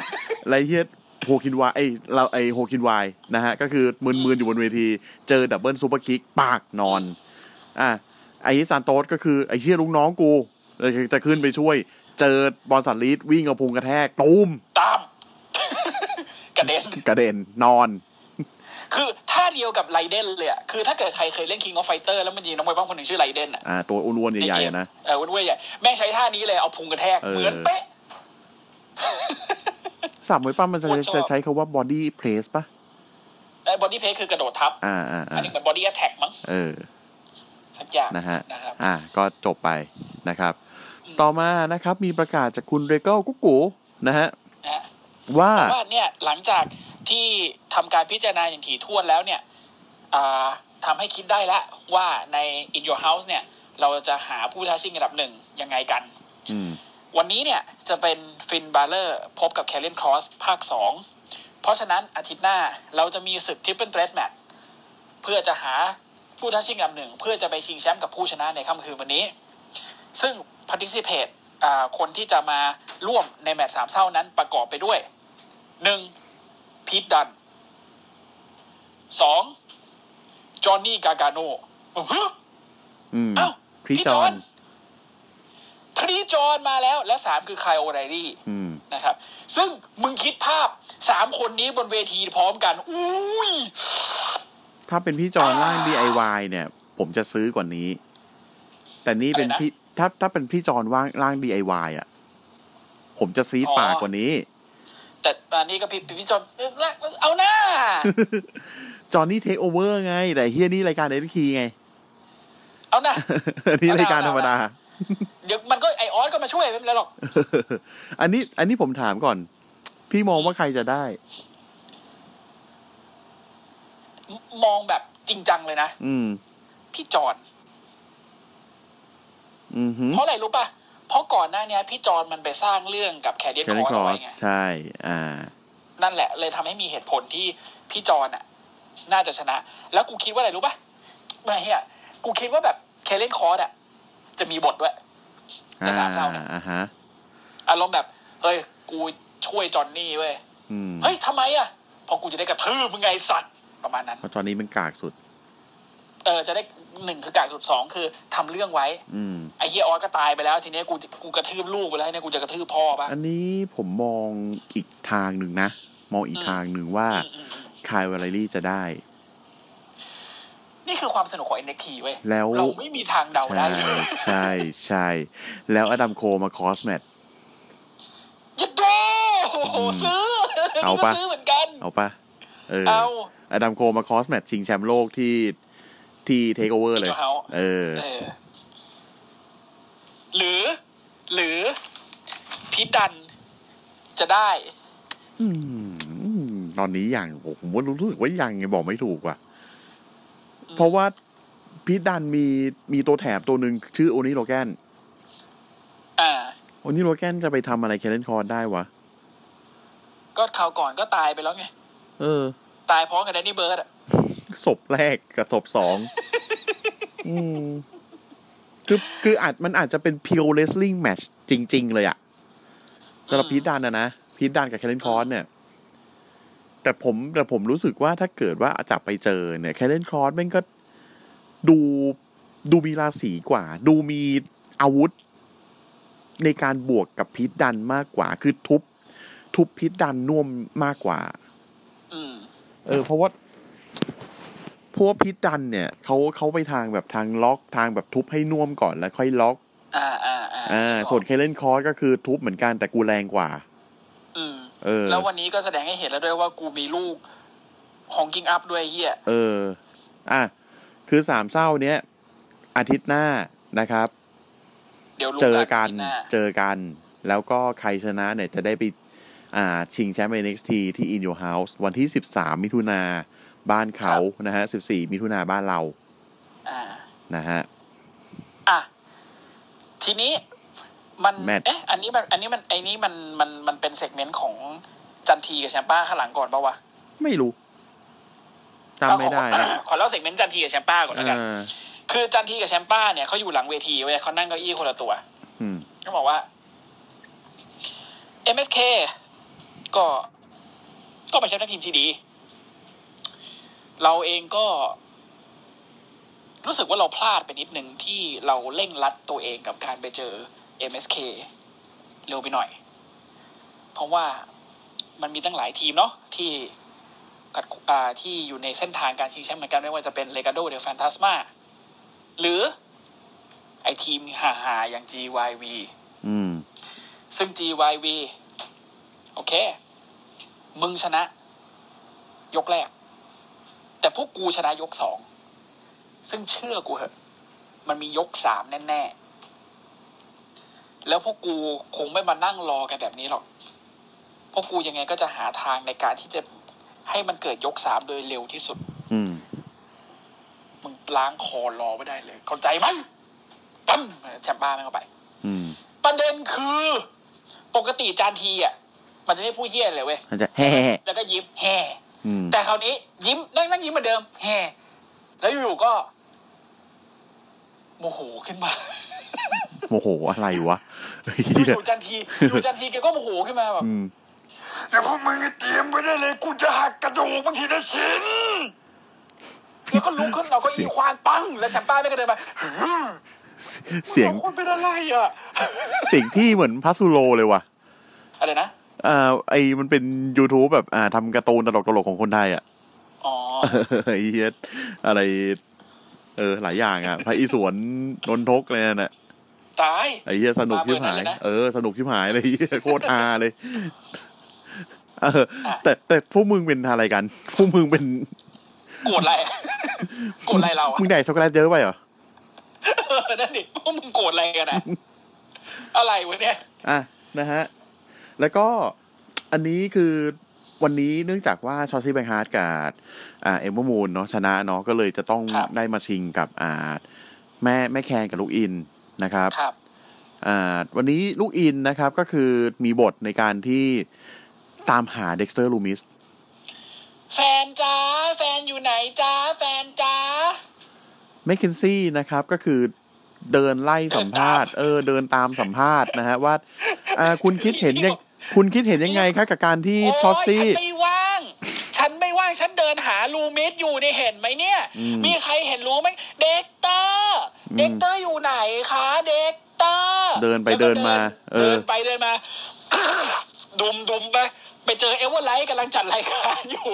ไรเฮียโฮคินไวไอเราไอโฮคินไวนะฮะก็คือมืนๆอยู่บนเวที เจอ double superkick ปากนอนอะไอซานโตสก็คือไอเชี่ยลุงน้องกูเลยจะขึ้นไปช่วย เจอบรอนสันรีดวิ่งเอาพุงกระแทกตูมตามกระเด็นกระเด็นนอน คือท่าเดียวกับไรเดนเลยอะคือถ้าเกิดใครเคยเล่น King of Fighter แล้วมันมีน้องมวยปล้ำคนหนึ่งชื่อไรเดนอะอ่าตัวอ้วนๆในใหญ่เกๆมอะนะเอออ้วนๆใหญ่แม่งใช้ท่านี้เลยเอาพุงกระแทกเออเหมือนเป๊ะสับมวยปล้ำมันจะโคตรชอบจะใช้คำว่า body press ปะ body press คือกระโดดทับ อ่าอ่าอัอ่านนี้เหมือนบอดี้แอ t แทกมั้ง เออ สักอย่างนะฮะนะครับ อ่า ก็จบไปนะครับ ต่อมานะครับ มีประกาศจากคุณเรเกลกุ๊กกูนะฮะนะฮะ ว่าว่าเนี่ยหลังจากที่ทำการพิจารณาอย่างถี่ถ้วนแล้วเนี่ยอ่าทำให้คิดได้แล้วว่าใน In Your House เนี่ย เราจะหาผู้ท้าชิงอันดับหนึ่งยังไงกันอืมวันนี้เนี่ยจะเป็นฟินบาเลอร์พบกับแคเรียนครอสภาค2เพราะฉะนั้นอาทิตย์หน้าเราจะมีศึก triple threat match เพื่อจะหาผู้ท้าชิงอันดับหนึ่งเพื่อจะไปชิงแชมป์กับผู้ชนะในค่ำคืนวันนี้ ซึ่ง participate อ่าคนที่จะมาร่วมในแมตช์สามเศร้านั้นประกอบไปด้วย หนึ่งพีทดันสองจอห์นนี่กาการโนอืมเอ้าพรีพี่จจออนนพรีจอนมาแล้ว และสามคือไคลโอไรลี่อืมนะครับ ซึ่งมึงคิดภาพสามคนนี้บนเวทีพร้อมกัน อุ้ย ถ้าเป็นพี่จอนร่าง DIY เนี่ย ผมจะซื้อกว่านี้ แต่นี่เป็นอะไรนะพี่ถ้าถ้าเป็นพี่จอนว่างร่าง DIY อะ ผมจะซีดอ๋อปากกว่านี้ แต่อันนี้ก็พี่พี่จอนเอ้ยเอาหน้า จอนนี่เทคโอเวอร์ไง แต่เฮียนี่รายการเอทีไง เอาหน้าอันนี้เอานะรายการธรรมดา เดี๋ยวมันก็ไอออสก็มาช่วยไม่เป็นไรหรอก อันนี้ อันนี้ผมถามก่อน พี่มองว่าใครจะได้ มองแบบจริงจังเลยนะ อืม พี่จอนอือหือเพราะอะไรรู้ป่ะ เพราะก่อนหน้าเนี้ยพี่จอนมันไปสร้างเรื่องกับแคเดียนแคคลอร์คเอารอไว้สไงใช่ อ่า นั่นแหละ เลยทำให้มีเหตุผลที่พี่จอนอะ น่าจะชนะ แล้วกูคิดว่าอะไรรู้ป่ะไม่เฮียกูคิดว่าแบบแคเรียนครอสอะ จะมีบทด้วยในสามเศร้าเนี่ยอ่าฮะอารมณ์แบบเฮ้ยกูช่วยจอนนี่เว้ยอืมเฮ้ยทำไมอะเพอกูจะได้กระทืบมึงไงสัตว์ประมาณนั้นเพราะตอนนี้มันกากสุด เออจะได้หนึ่งคือกากสุดสองคือทำเรื่องไว้ อืม ไอ้เฮียออสก็ตายไปแล้ว ทีเนี้ยกูกูกระทืบลูกไปแล้วเนี่ยกูจะกระทืบพ่อปะอันนี้ผมมองอีกทางหนึ่งนะมองอีกอืมทางหนึ่งว่าอืมอืมอืมคายวาเลรี่จะได้ นี่คือความสนุกของ NXT เว้ยแล้วเราไม่มีทางเดาได้ใช่เลยใช่ใช่แล้วอดัมโคลมาครอสแมตช์ยัดโดโอ้โหซื้อเอานี่ก็ปะซื้อเหมือนกัน เอาปะเออเอาอดัมโคลมาครอสแมตช์ชิงแชมป์โลกที่ที่เทคโอเวอร์เลย In Your House เออเออ หรือ หรือพีทดันจะได้อืมตอนนี้อย่างผมว่ารู้สึกว่ายังไงบอกไม่ถูกว่ะ เพราะว่าพีทดันมีมีตัวแถมตัวหนึ่งชื่อโอนีลอร์แคนอ่าโอนีลอร์แคนจะไปทำอะไรแคเรียนครอสได้วะ ก็คราวก่อนก็ตายไปแล้วไง เออ ตายพร้อมกับแดนนี่เบิร์ชอะศพแรกกับศพสอง อืม คือคืออาจมันอาจจะเป็น pure wrestling match จริง ๆ เลยอะสำหรับอืม Pete Dunne นะนะ Pete Dunne กับ Karrion Kross เนี่ย แต่ผมแต่ผมรู้สึกว่าถ้าเกิดว่าจับไปเจอเนี่ย Karrion Kross แม่งก็ดูดูมีราศีกว่า ดูมีอาวุธ ในการบวกกับ Pete Dunne มากกว่า คือทุบ ทุบ Pete Dunne น่วมมากกว่าอืมเออ เพราะว่าเพราะว่า Pete Dunne เนี่ยเขาเขาไปทางแบบทางล็อกทางแบบทุบให้น่วมก่อนแล้วค่อยล็อกอ่าอ่าอ่อ่าส่วน Karrion Kross ก็คือทุบเหมือนกันแต่กูแรงกว่า อืมเออ แล้ววันนี้ก็แสดงให้เห็นแล้วด้วยว่ากูมีลูก hulking up ด้วยเฮียเออ อะ คือสามเศร้าเนี้ยอาทิตย์หน้านะครับเดี๋ยวรู้เจอกันาทิตย์หาเจอกัน แล้วก็ใครชนะเนี่ยจะได้ไป อ่า ชิงแชมป์ NXT ที่ In Your House วันที่ 13 มิถุนา บ้านเขานะฮะ14มิถุนาบ้านเราอ่านะฮะอะทีนี้มัน match เอ๊ะอันนี้มันอันนี้มันไอ้นี้มันมันมันเป็น segment ของจันทีกับ Ciampa ข้างหลังก่อนปะวะไม่รู้จำไม่ได้นะขอเล่า segment จันทีกับ Ciampa ก่อนแล้วกันอ่าคือจันทีกับ Ciampa เนี่ยเขาอยู่หลังเวทีเว้ยเขานั่งเก้าอี้คนละตัวอืมเขาบอกว่า MSK ก็ก็เป็นแชมป์ tag team ที่ดี เราเองก็ รู้สึกว่าเราพลาดไปนิดนึงที่เราเร่งรัดตัวเองกับการไปเจอ MSK เร็วไปหน่อย เพราะว่ามันมีตั้งหลายทีมเนาะที่กัดอ่าที่อยู่ในเส้นทางการชิงแชมป์เหมือนกันไม่ว่าจะเป็นเลกาโดเดลแฟนตาสมาหรือ ไอทีมหาหาๆอย่าง GYV อืม ซึ่ง GYV โอเค มึงชนะ ยกแรก แต่พวกกูชนะยกสองซึ่งเชื่อกูเหอะ มันมียกสามแน่ๆ แล้วพวกกูคงไม่มานั่งรอกันแบบนี้หรอก พวกกูยังไงก็จะหาทางในการที่จะให้มันเกิดยกสามโดยเร็วที่สุด อืม มึงล้างคอรอไม่ได้เลย เข้าใจมั้ยปั๊มแชมป้าไม่เข้าไป อืม ประเด็นคือ ปกติจานทีอะ มันจะไม่พูดเฮี้ยเลยเว้ย มันจะแฮ่แล้วก็ยิ้มแฮ่อืม แต่คราวนี้ยิ้มนั่งนั่งยิ้มเหมือนเดิมแฮ่แล้วอยู่ๆก็ โมโหขึ้นมาโมโหอะไรวะเฮ้ยอยู่ๆจันทีอยู่จันทีแกก็โมโหขึ้นมาแบบอืมเดี๋ยวพวกมึงเตรียมไว้ได้เลยกูจะหักกระดูกบางทีละชิ้นแล้วก็ลุกขึ้นเราก็อีควานปัง แล้วแชมป้าไม่ก็เดินมาเสียงมึสอคนเป็นอะไรอะเสียงพี่เหมือนพัสซูโรเลยว่ะอะไรนะ อ่าไอมันเป็น YouTube แบบอ่าทำการ์ตูนตลกตลกๆของคนไทยอะอ๋อไอ้เฮียอะไร เออ หลายอย่างอะพระอีสวนนนทกอะไรนั่นน่ะตายไอ้เฮียสนุกชิบหายมาเบอร์นั้นเลยนะเออ สนุกชิบหายเลยเฮียโคตรฮาเลยเออ แต่แต่พวกมึงเป็นอะไรกัน พวกมึงเป็นโกรธอะไรโกรธอะไรเราอะมึงได้ช็อกโกแลตเยอะไปเหรอเออนั่นดิพวกมึงโกรธอะไรกันอะอะไรวะเนี่ยอะนะฮะ แล้วก็อันนี้คือวันนี้เนื่องจากว่า Shotzi Blackheart กับอ่า Ember Moon เนาะชนะเนาะก็เลยจะต้องครับได้มาชิงกับอ่าแม่แม่แคนกับลูกอินนะครับครับอ่าวันนี้ลูกอินนะครับก็คือมีบทในการที่ตามหาเด็กสเตอร์ลูมิสแฟนจ้าแฟนอยู่ไหนจ้าแฟนจ้า McKenzie นะครับก็คือเดินไล่สัมภาษณ์ เออ เดินตามสัมภาษณ์นะฮะว่าอ่าคุณคิดเห็นยัง คุณคิดเห็นยังไงครับกับการที่โอ้ชอตยซี่ฉันไม่ว่าง ฉันไม่ว่าง ฉันเดินหา Lumis อยู่ในยเห็นไหมเนี่ยอืมมีใครเห็นรู้ไหมเด็กเตอร์อืมเด็กเตอร์อยู่ไหนคะเด็กเตอร์ เดินไปแล้วก็เดินมาเออเดินไปเดินมา ดุมดุมไปไปเจอเอเวอร์ไลท์กำลังจัดรายการอยู่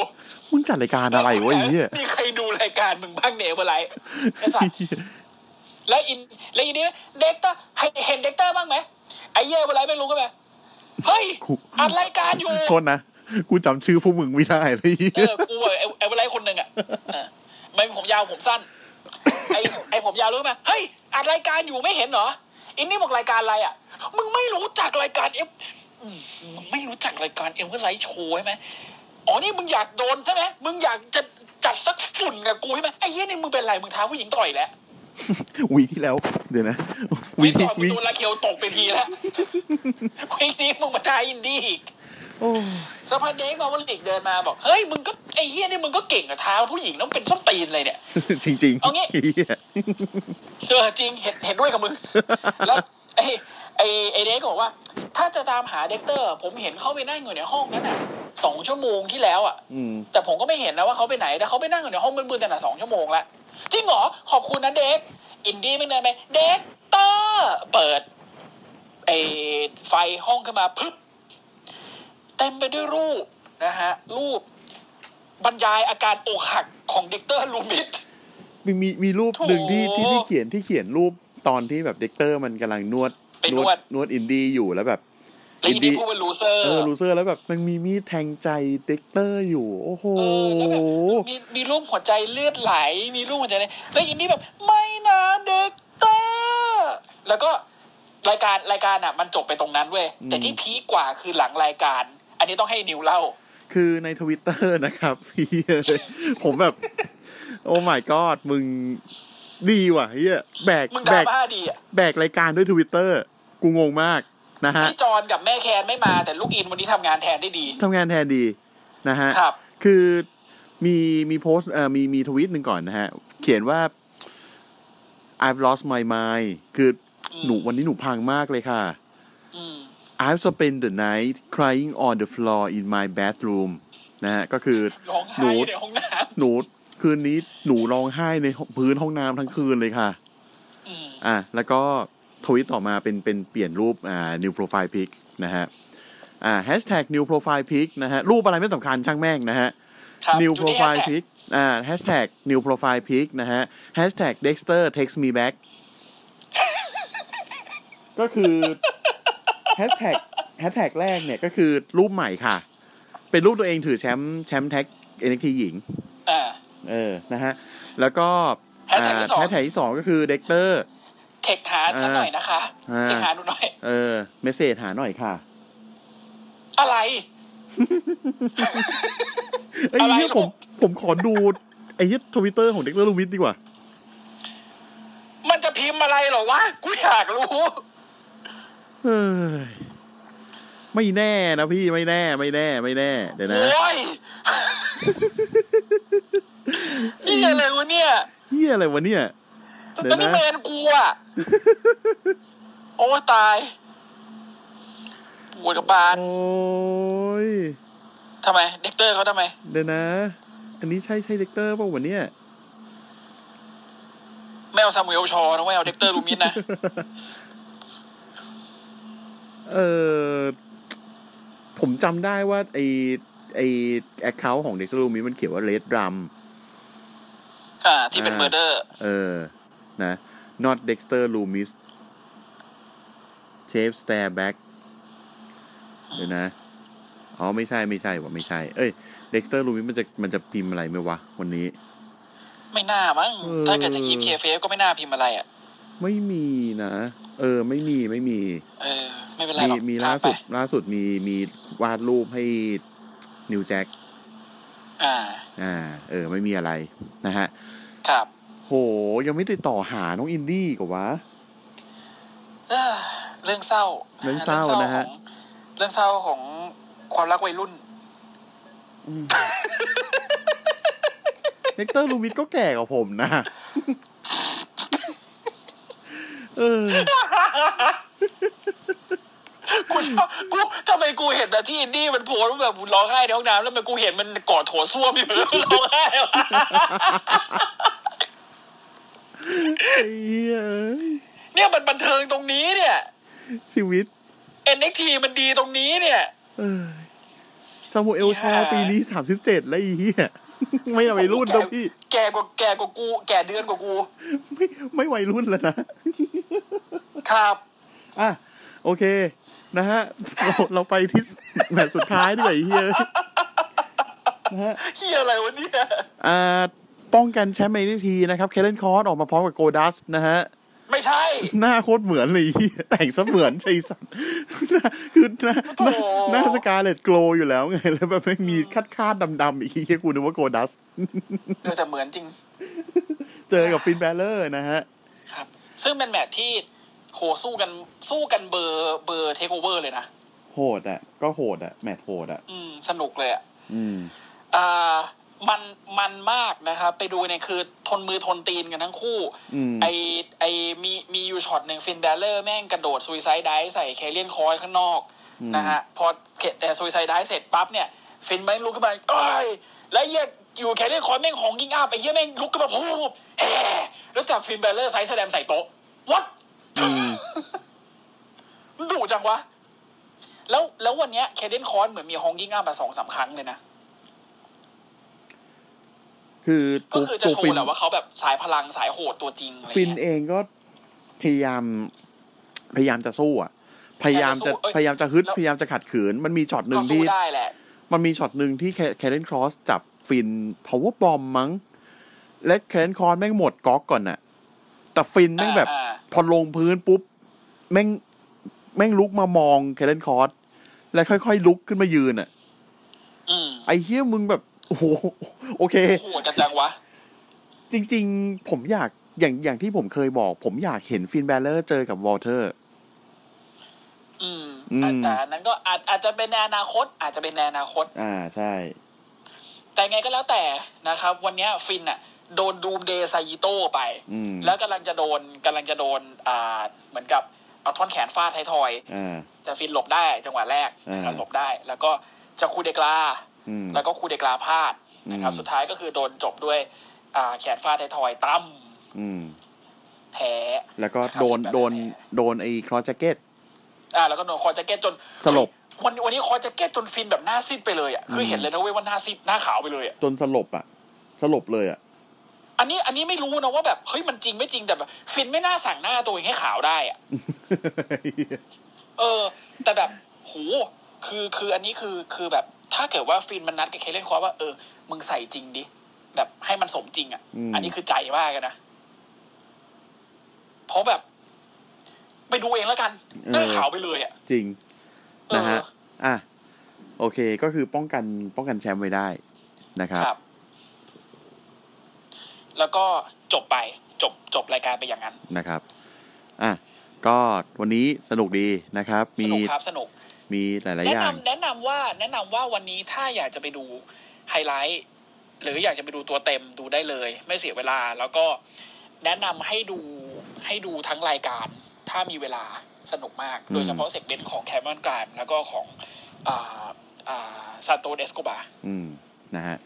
มึงจัดรายการอะไรวะไอ้เหี้ยมีใครดูรายการมึงบ้างเนี่ยเอเวอร์ไลท์ไอ้สัสแล้วอินแล้วอินนี่เด็กเตอร์ให้เห็นเด็กเตอร์บ้างไหมไอ้เหี้ย่เวลาไม่รู้ก็แบบ เฮ้ยกูอัดรายการอยู่โทษนะกูจำชื่อพวกมึงไม่ได้เลยเออกูเออไอ้ไอ้เวลาคนหนึ่งอะเออไม่ผมยาวผมสั้น ไอ้ไอ้ผมยาวรู้ไหมเฮ้ยอัดรายการอยู่ไม่เห็นเหรออินนี่บอกรายการอะไรอะ มึงไม่รู้จักรายการเอฟมึงไม่รู้จักรายการเอ็มเวอร์ไลท์โชว์ใช่ไหมอ๋อนี่มึงอยากโดนใช่ไหมมึงอยากจะจัดสักฝุ่นกับกูใช่ไหมไอ้เหี้ยนี่มึงเป็นไรมึงท้าผู้หญิงต่อยแล้ว วีที่แล้ว เดี๋ยวนะวีวิ่งก่อนมึวีงโดนลาเคียวตกไปทีแล้วคุยนี้มึงมาทายอินดี้อีกโอ้สักพักเด็กมาวันลิกเดินมาบอก เฮ้ย มึงก็ไอ้เฮียนี่มึงก็เก่งกับเท้าผู้หญิงต้องเป็นส้มตีนเลยเนี่ย จริงจริงๆเอางี้เหี้ยเออจริงเห็นเห็นด้วยกับมึง แล้วไอ้ไอ้ไอ้เด็กก็บอกว่า ถ้าจะตามหาเด็กเตอร์ ผมเห็นเขาไปนั่งอยู่ในห้องนั้นน่ะสองชั่วโมงที่แล้วอะอืมแต่ผมก็ไม่เห็นนะว่าเขาไปไหนแต่เขาไปนั่งอยู่ในห้องมืดๆแต่น่ะสองชั่วโมงละจริงเหรอ ขอบคุณนะเด็ก อินดี้ไม่เดินไปเด็กเตอร์เปิดไอ้ไฟห้องขึ้นมาพึบเต็มไปด้วยรูปนะฮะ รูปบรรยายอาการอกหักของ Dexter Lumisมีมีมีรูปหนึ่งที่โถที่ที่เขียนที่เขียนรูปตอนที่แบบเด็กเตอร์มันกำลังนวดไปนวดนวดอินดี้อยู่แล้วแบบ แล้วอินดี้พูดเป็น loser เออ loser แล้วแบบมันมีมีดแทงใจเด็กเตอร์อยู่ โอ้โหเออแล้วแบบมีมีรูปหัวใจเลือดไหล มีรูปหัวใจเลยแล้วอินดี้แบบไม่นะเด็กเตอร์แล้วก็รายการรายการอะ มันจบไปตรงนั้นเว้ยแต่ที่ peak กว่าคือหลังรายการ อันนี้ต้องให้นิวเล่า คือในทวิตเตอร์นะครับพี่ผมแบบ โอ้ my god มึงดีว่ะเฮียแบกมึงแบดรากม่าดีอะแบกรายการด้วยทวิตเตอร์กูงงมาก นะฮะพี่จอนกับแม่แคนไม่มาแต่ลูกอินวันนี้ทำงานแทนได้ดีทำงานแทนดีนะฮะครับ คือมีมีโพสต์เอ่อมีมีทวีตหนึ่งก่อนนะฮะ เขียนว่า I've lost my mind คือหนูวันนี้หนูพังมากเลยค่ะอืม I've spent the night crying on the floor in my bathroom นะฮะก็คือร้องหไห้นูในห้องน้หนูคืนนี้หนูร้องไห้ในพื้นห้องน้ำทั้งคืนเลยค่ะำอืมอะแล้วก็ ทวิตต่อมาเป็นเป็นเปลี่ยนรูปอ่า new profile pic นะฮะอ่า hashtag new profile pic นะฮะรูปอะไรไม่สำคัญช่างแม่งนะฮะครับ new อยู่ที่ profile hashtag pic อ่า hashtag new profile pic นะฮะ hashtag Dexter text me back ก็คือ hashtag hashtag แรกเนี่ยก็คือรูปใหม่ค่ะ เป็นรูปตัวเองถือแชมป์แชมป์แท็ก NXT หญิงอ่าเออนะฮะ แล้วก็ hashtag ที่สองแฮชแท็กที่สองก็คือ Dexter เทคหาฉันหน่อยนะคะอ่า text หาหนูหน่อย เออ message หาหน่อยค่ะ อะไรเอ้ยอะไรเนี่ยผมผมขอดูไอ้ทวิตเตอร์ของเด็กเลอร์ลูวิทดีกว่า มันจะพิมพ์อะไรเหรอวะ กูอยากรู้เฮ้ยไม่แน่นะพี่ไม่แน่ ไม่แน่ ไม่แน่ เดี๋ยวนะโอ้ยนี่อะไรวะเนี่ยเฮียอะไรวะเนี่ย เดี๋ยแล้ววนี่นะเมนกูอะโอ้ตายปวดกับบานโอ้ยทำไม เด็กเตอร์เขาทำไม เดี๋ยวนะ อันนี้ใช่ใช่เด็กเตอร์ป่าวะเนี่ย ไม่เอาซามูเอลชอนะไม่เอาเด็กเตอร์ลูมินนะ เออผมจำได้ว่าไอไอ account ของ Dexter Lumis มันเขียนว่า redrum อ่า ที่เป็นอ่า murder เออ นะ not Dexter Lumis Chef Stare Back เดี๋ยวนะ อ๋อ ไม่ใช่ไม่ใช่วะไม่ใช่ เอ้ย Dexter Loomis มันจะมันจะพิมพ์อะไรไหมวะ วันนี้ ไม่น่ามั้งเออถ้าเกิดจะ keep kayfabe ก็ไม่น่าพิมพ์อะไรอะ ไม่มีนะ เออ ไม่มีไม่มี เออ ไม่เป็นไรมีหรอกมีข้ล่ามไปสุด ล่าสุดมีมีวาดรูปให้ New Jack อ่า อ่า เออ ไม่มีอะไรนะฮะ ครับโห ยังไม่ติดต่อหาน้องอินดี้กว่าวะเอ้อเรื่องเศร้า เรื่องเศร้านะฮะของเรื่องเศร้าของความรักวัยรุ่น Dexter Lumis ก็แก่กว่าผมนะ เออกูชอบกูทำไมกูเห็นแต่ที่อินดี้มันโพสต์ว่าแบบร้องไห้ในห้องน้ำแล้วทำมันกูเห็นมันกอดโถส้วมอยู่แล้วร้องไห้วะไอ้ เหี้ยเนี่ยมันบันเทิงตรงนี้เนี่ย ชีวิต NXT มันดีตรงนี้เนี่ยเออซามูเอลชอปีนี้สามสิบเจ็ดแล้วไอ้เหี้ยไม่วัยรุ่นแล้วพี่ แก่กว่าแก่กว่ากู แก่เดือนกว่ากู ไม่ไม่วัยรุ่นแล้วนะ ครับอะโอเค นะฮะ เราเราไปที่แมตช์สุดท้ายดีกว่าไอ้เหี้ยนะฮะเฮียอะไรวะเนี่ยอ่า ป้องกันแชมป์เอทีนะครับเคเลนคอร์สออกมาพร้อมกับโกดัสนะฮะไม่ใช่ หน้าโคตรเหมือนเลยเหี้ยแต่งซะเหมือนไอ้สัตว์หน้าคือหน้าหน้าโอ้หน้าสกาเลตโกลอยู่แล้วไง แล้วแบบไม่มีคาดคาดดำๆอีกเหี้ยกูนึกว่า Goldust เออแต่เหมือนจริง เจอกับ Finn Bálor นะฮะ ครับ ซึ่งเป็นแมตช์ที่โหสู้กันสู้กันเบอร์เบอร์เทคโอเวอร์เลยนะ โหดอะ ก็โหดอะ แมตช์โหดอะ อืม สนุกเลยอะ อืม อ่า มันมันมากนะครับไปดูเนี่ยคือทนมือทนตีนกันทั้งคู่อืมไอไอมีมีอยู่ช็อตหนึ่ง Finn Bálor แม่งกระโดด suicide dive ใส่ Karrion Kross ข้างนอกอืมนะฮะพอซูซายไดเสร็จปั๊บเนี่ย ฟินแม่งลุกขึ้นมาเอ้ยแล้วเหี้ยอยู่แคเลียนคอยแม่งของยิงอัพไอ้เหี้ยแม่งลุกขึ้นมาพูบแฮ่แล้วจับฟินแบลเลอร์ไซส์แสดงใส่โต๊ะ what อืมมันดุจังวะแล้วแล้ววันเนี้ยเคเดนคอนเหมือนมีฮองกิ้งอัพมาสองสามครั้งเลยนะ คือก็ตัวคือจะตัวโชฟินว์แหละว่าเขาแบบสายพลังสายโหดตัวจริงอะไรฟินเงี้ยเองก็พยายาม พยายามจะสู้อะ พยายามจะพยายามจะสู้เอ้ยพยายามจะฮึดแล้วพยายามจะขัดขืน มันมีช็อตหนึ่ก็งสู้ที่ได้แหละมันมีช็อตหนึ่งที่ Karrion Kross จับ Finn power bomb มั้งและ Karrion Kross แม่งหมดก๊อกก่อนน่ะ แต่ Finn แม่งแบบอ่าพอลงพื้นปุ๊บ แม่งแม่งลุกมามอง Karrion Kross แล้วค่อยๆลุกขึ้นมายืนอะอืมไอ้เฮียมึงแบบ โอ้โหโอเคโหดกันจังวะ จริง ๆ ผมอยากอย่างอย่างที่ผมเคยบอก ผมอยากเห็น Finn Bálor เจอกับ WALTER อืมอืมแต่อันนั้นก็อาจอาจจะเป็นในอนาคต อาจจะเป็นในอนาคต อ่าใช่ แต่ไงก็แล้วแต่นะครับ วันเนี้ย Finn อะโดน Doomsday Saito ไปอืมแล้วกำลังจะโดนกำลังจะโดน อ่า เหมือนกับเอาท่อนแขนฟาดท้ายทอยอ่าแต่ Finn หลบได้จังหวะแรกนะครับอ่าหลบได้ แล้วก็จะ Coup de Grâceอืม แล้วก็ Coup de Grâce พลาดนะครับอืมสุดท้ายก็คือโดนจบด้วย อ่าแขนฟาดท้ายทอยตั้มอืมแพ้แล้วก็นะครับโดน feedback โดนแพ้โดนไอ้ Kross Jacketอ่าแล้วก็โดน Kross Jacket จนสลบวันวันนี้ Kross Jacket จน Finn แบบหน้าซีดไปเลยอะคือเห็นเลยนะเว้ยว่าหน้าซีดหน้าขาวไปเลยอะจนสลบอะ สลบเลยอะอันนี้อันนี้ไม่รู้นะว่าแบบเฮ้ยมันจริงไม่จริงแต่แบบ Finn ไม่น่าสั่งหน้าตัวเองให้ขาวได้อะเออ แต่แบบโหคือคืออันนี้คือคือแบบ ถ้าเกิดว่าฟินมันนัดกับเคเลนคอร์ว่าเออมึงใส่จริงดิแบบให้มันสมจริง อะอืมอันนี้คือใจมากเลยนะเพราะแบบ ไปดูเองแล้วกันหน้าขาวไปเลยอะ จริงเอนะอฮะอะโอเค ก็คือป้องกันป้องกันแชมป์ไว้ได้นะครับครับแล้วก็จบไปจบจบรายการไปอย่างนั้นนะครับ อะก็วันนี้สนุกดีนะครับสมีนุกครับสนุก มีหลายๆแนะอย่างนำแนะนำว่า แนะนำว่าวันนี้ถ้าอยากจะไปดูไฮไลท์หรืออยากจะไปดูตัวเต็มดูได้เลย ไม่เสียเวลา แล้วก็แนะนำให้ดูให้ดูทั้งรายการ ถ้ามีเวลาสนุกมากอืมโดยเฉพาะเซกเมนต์ของแคม e อนกรามแล้วก็ของอ่าอ่า Santos Escobarอืมนะฮะ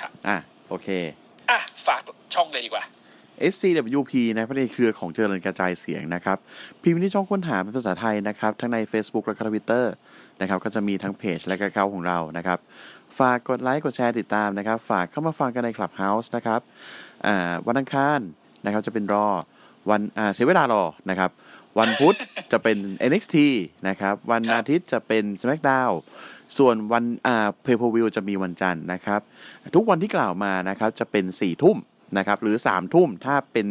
ครับอะโอเค อะ ฝากช่องเลยดีกว่า SCWP นะประเด็นเครือของเจริญกระจายเสียงนะครับ พิมพ์ที่ช่องค้นหาเป็นภาษาไทยนะครับ ทั้งใน Facebook และทวิตเตอร์นะครับ ก็จะมีทั้งเพจและกระเก้าของเรานะครับ ฝากกดไลค์ กดแชร์ติดตามนะครับ ฝากเข้ามาฟังกันใน Clubhouse นะครับวันอังคารนะครับจะเป็นรอวันอ่าเสียเวลารอนะครับ วันพุธจะเป็น NXT นะครับ วันอาทิตย์จะเป็น SmackDown ส่วนวันอ่า Pay Per View จะมีวันจันทร์นะครับ ทุกวันที่กล่าวมานะครับ จะเป็นสี่ทุ่ม นะครับ หรือสามทุ่มถ้าเป็น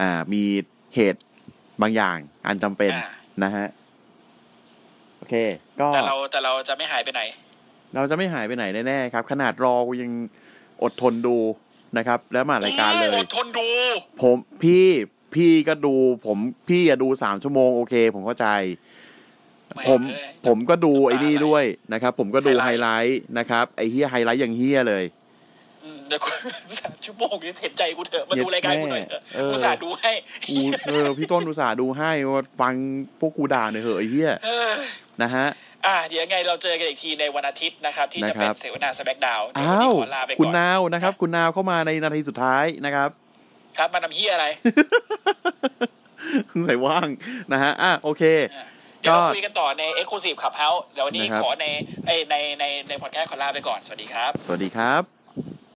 อ่ามีเหตุบางอย่างอันจำเป็นอ่านะฮะโอเค ก็แต่เราแต่เราจะไม่หายไปไหน เราจะไม่หายไปไหนแน่ๆครับ ขนาดรอกูยังอดทนดูนะครับ แล้วมารายการเลยอดทนดู ผมพี่พี่ก็ดู ผมพี่อะดูสามชั่วโมงโอเค ผมเข้าใจ ผมแหม่เอ้ยผมก็ดูน้ำตาไอ้นี่ไหลด้วยนะครับ ผมก็ดูไฮไฮไลไลท์ท์นะครับ ไอ้เฮียไฮไลท์อย่างเฮียเลยอืม เดี๋ยวกูสามชั่วโมงนี้เห็นใจกูเถอะมาดูรายการกูหน่อยเถอะเออกูสาห์ดูให้กูเออพี่ต้นอุตส่าห์ดูให้ว่าฟังพวกกูด่าหน่อยเหอะไอ้เฮียเออนะฮะอ่าเดี๋ยวยังไงเราเจอกันอีกทีในวันอาทิตย์นะครับ ที่จะเป็นะนครับเสวนาสแบ็กดาวอ้าวขอลาไปคุก่ณอนนาวนะครับ คุณนาวเข้ามาในนาทีสุดท้ายนะครับ ครับมาทำเฮียอะไรใส่ว่างนะฮะอะโอเคเดี๋ยวเราก็คุยกันต่อใน Exclusive Clubhouse เดี๋ยววันนี้นะครับขอในเอ้ยในในในพอดแคสต์ขอลาไปก่อน สวัสดีครับ สวัสดีครับ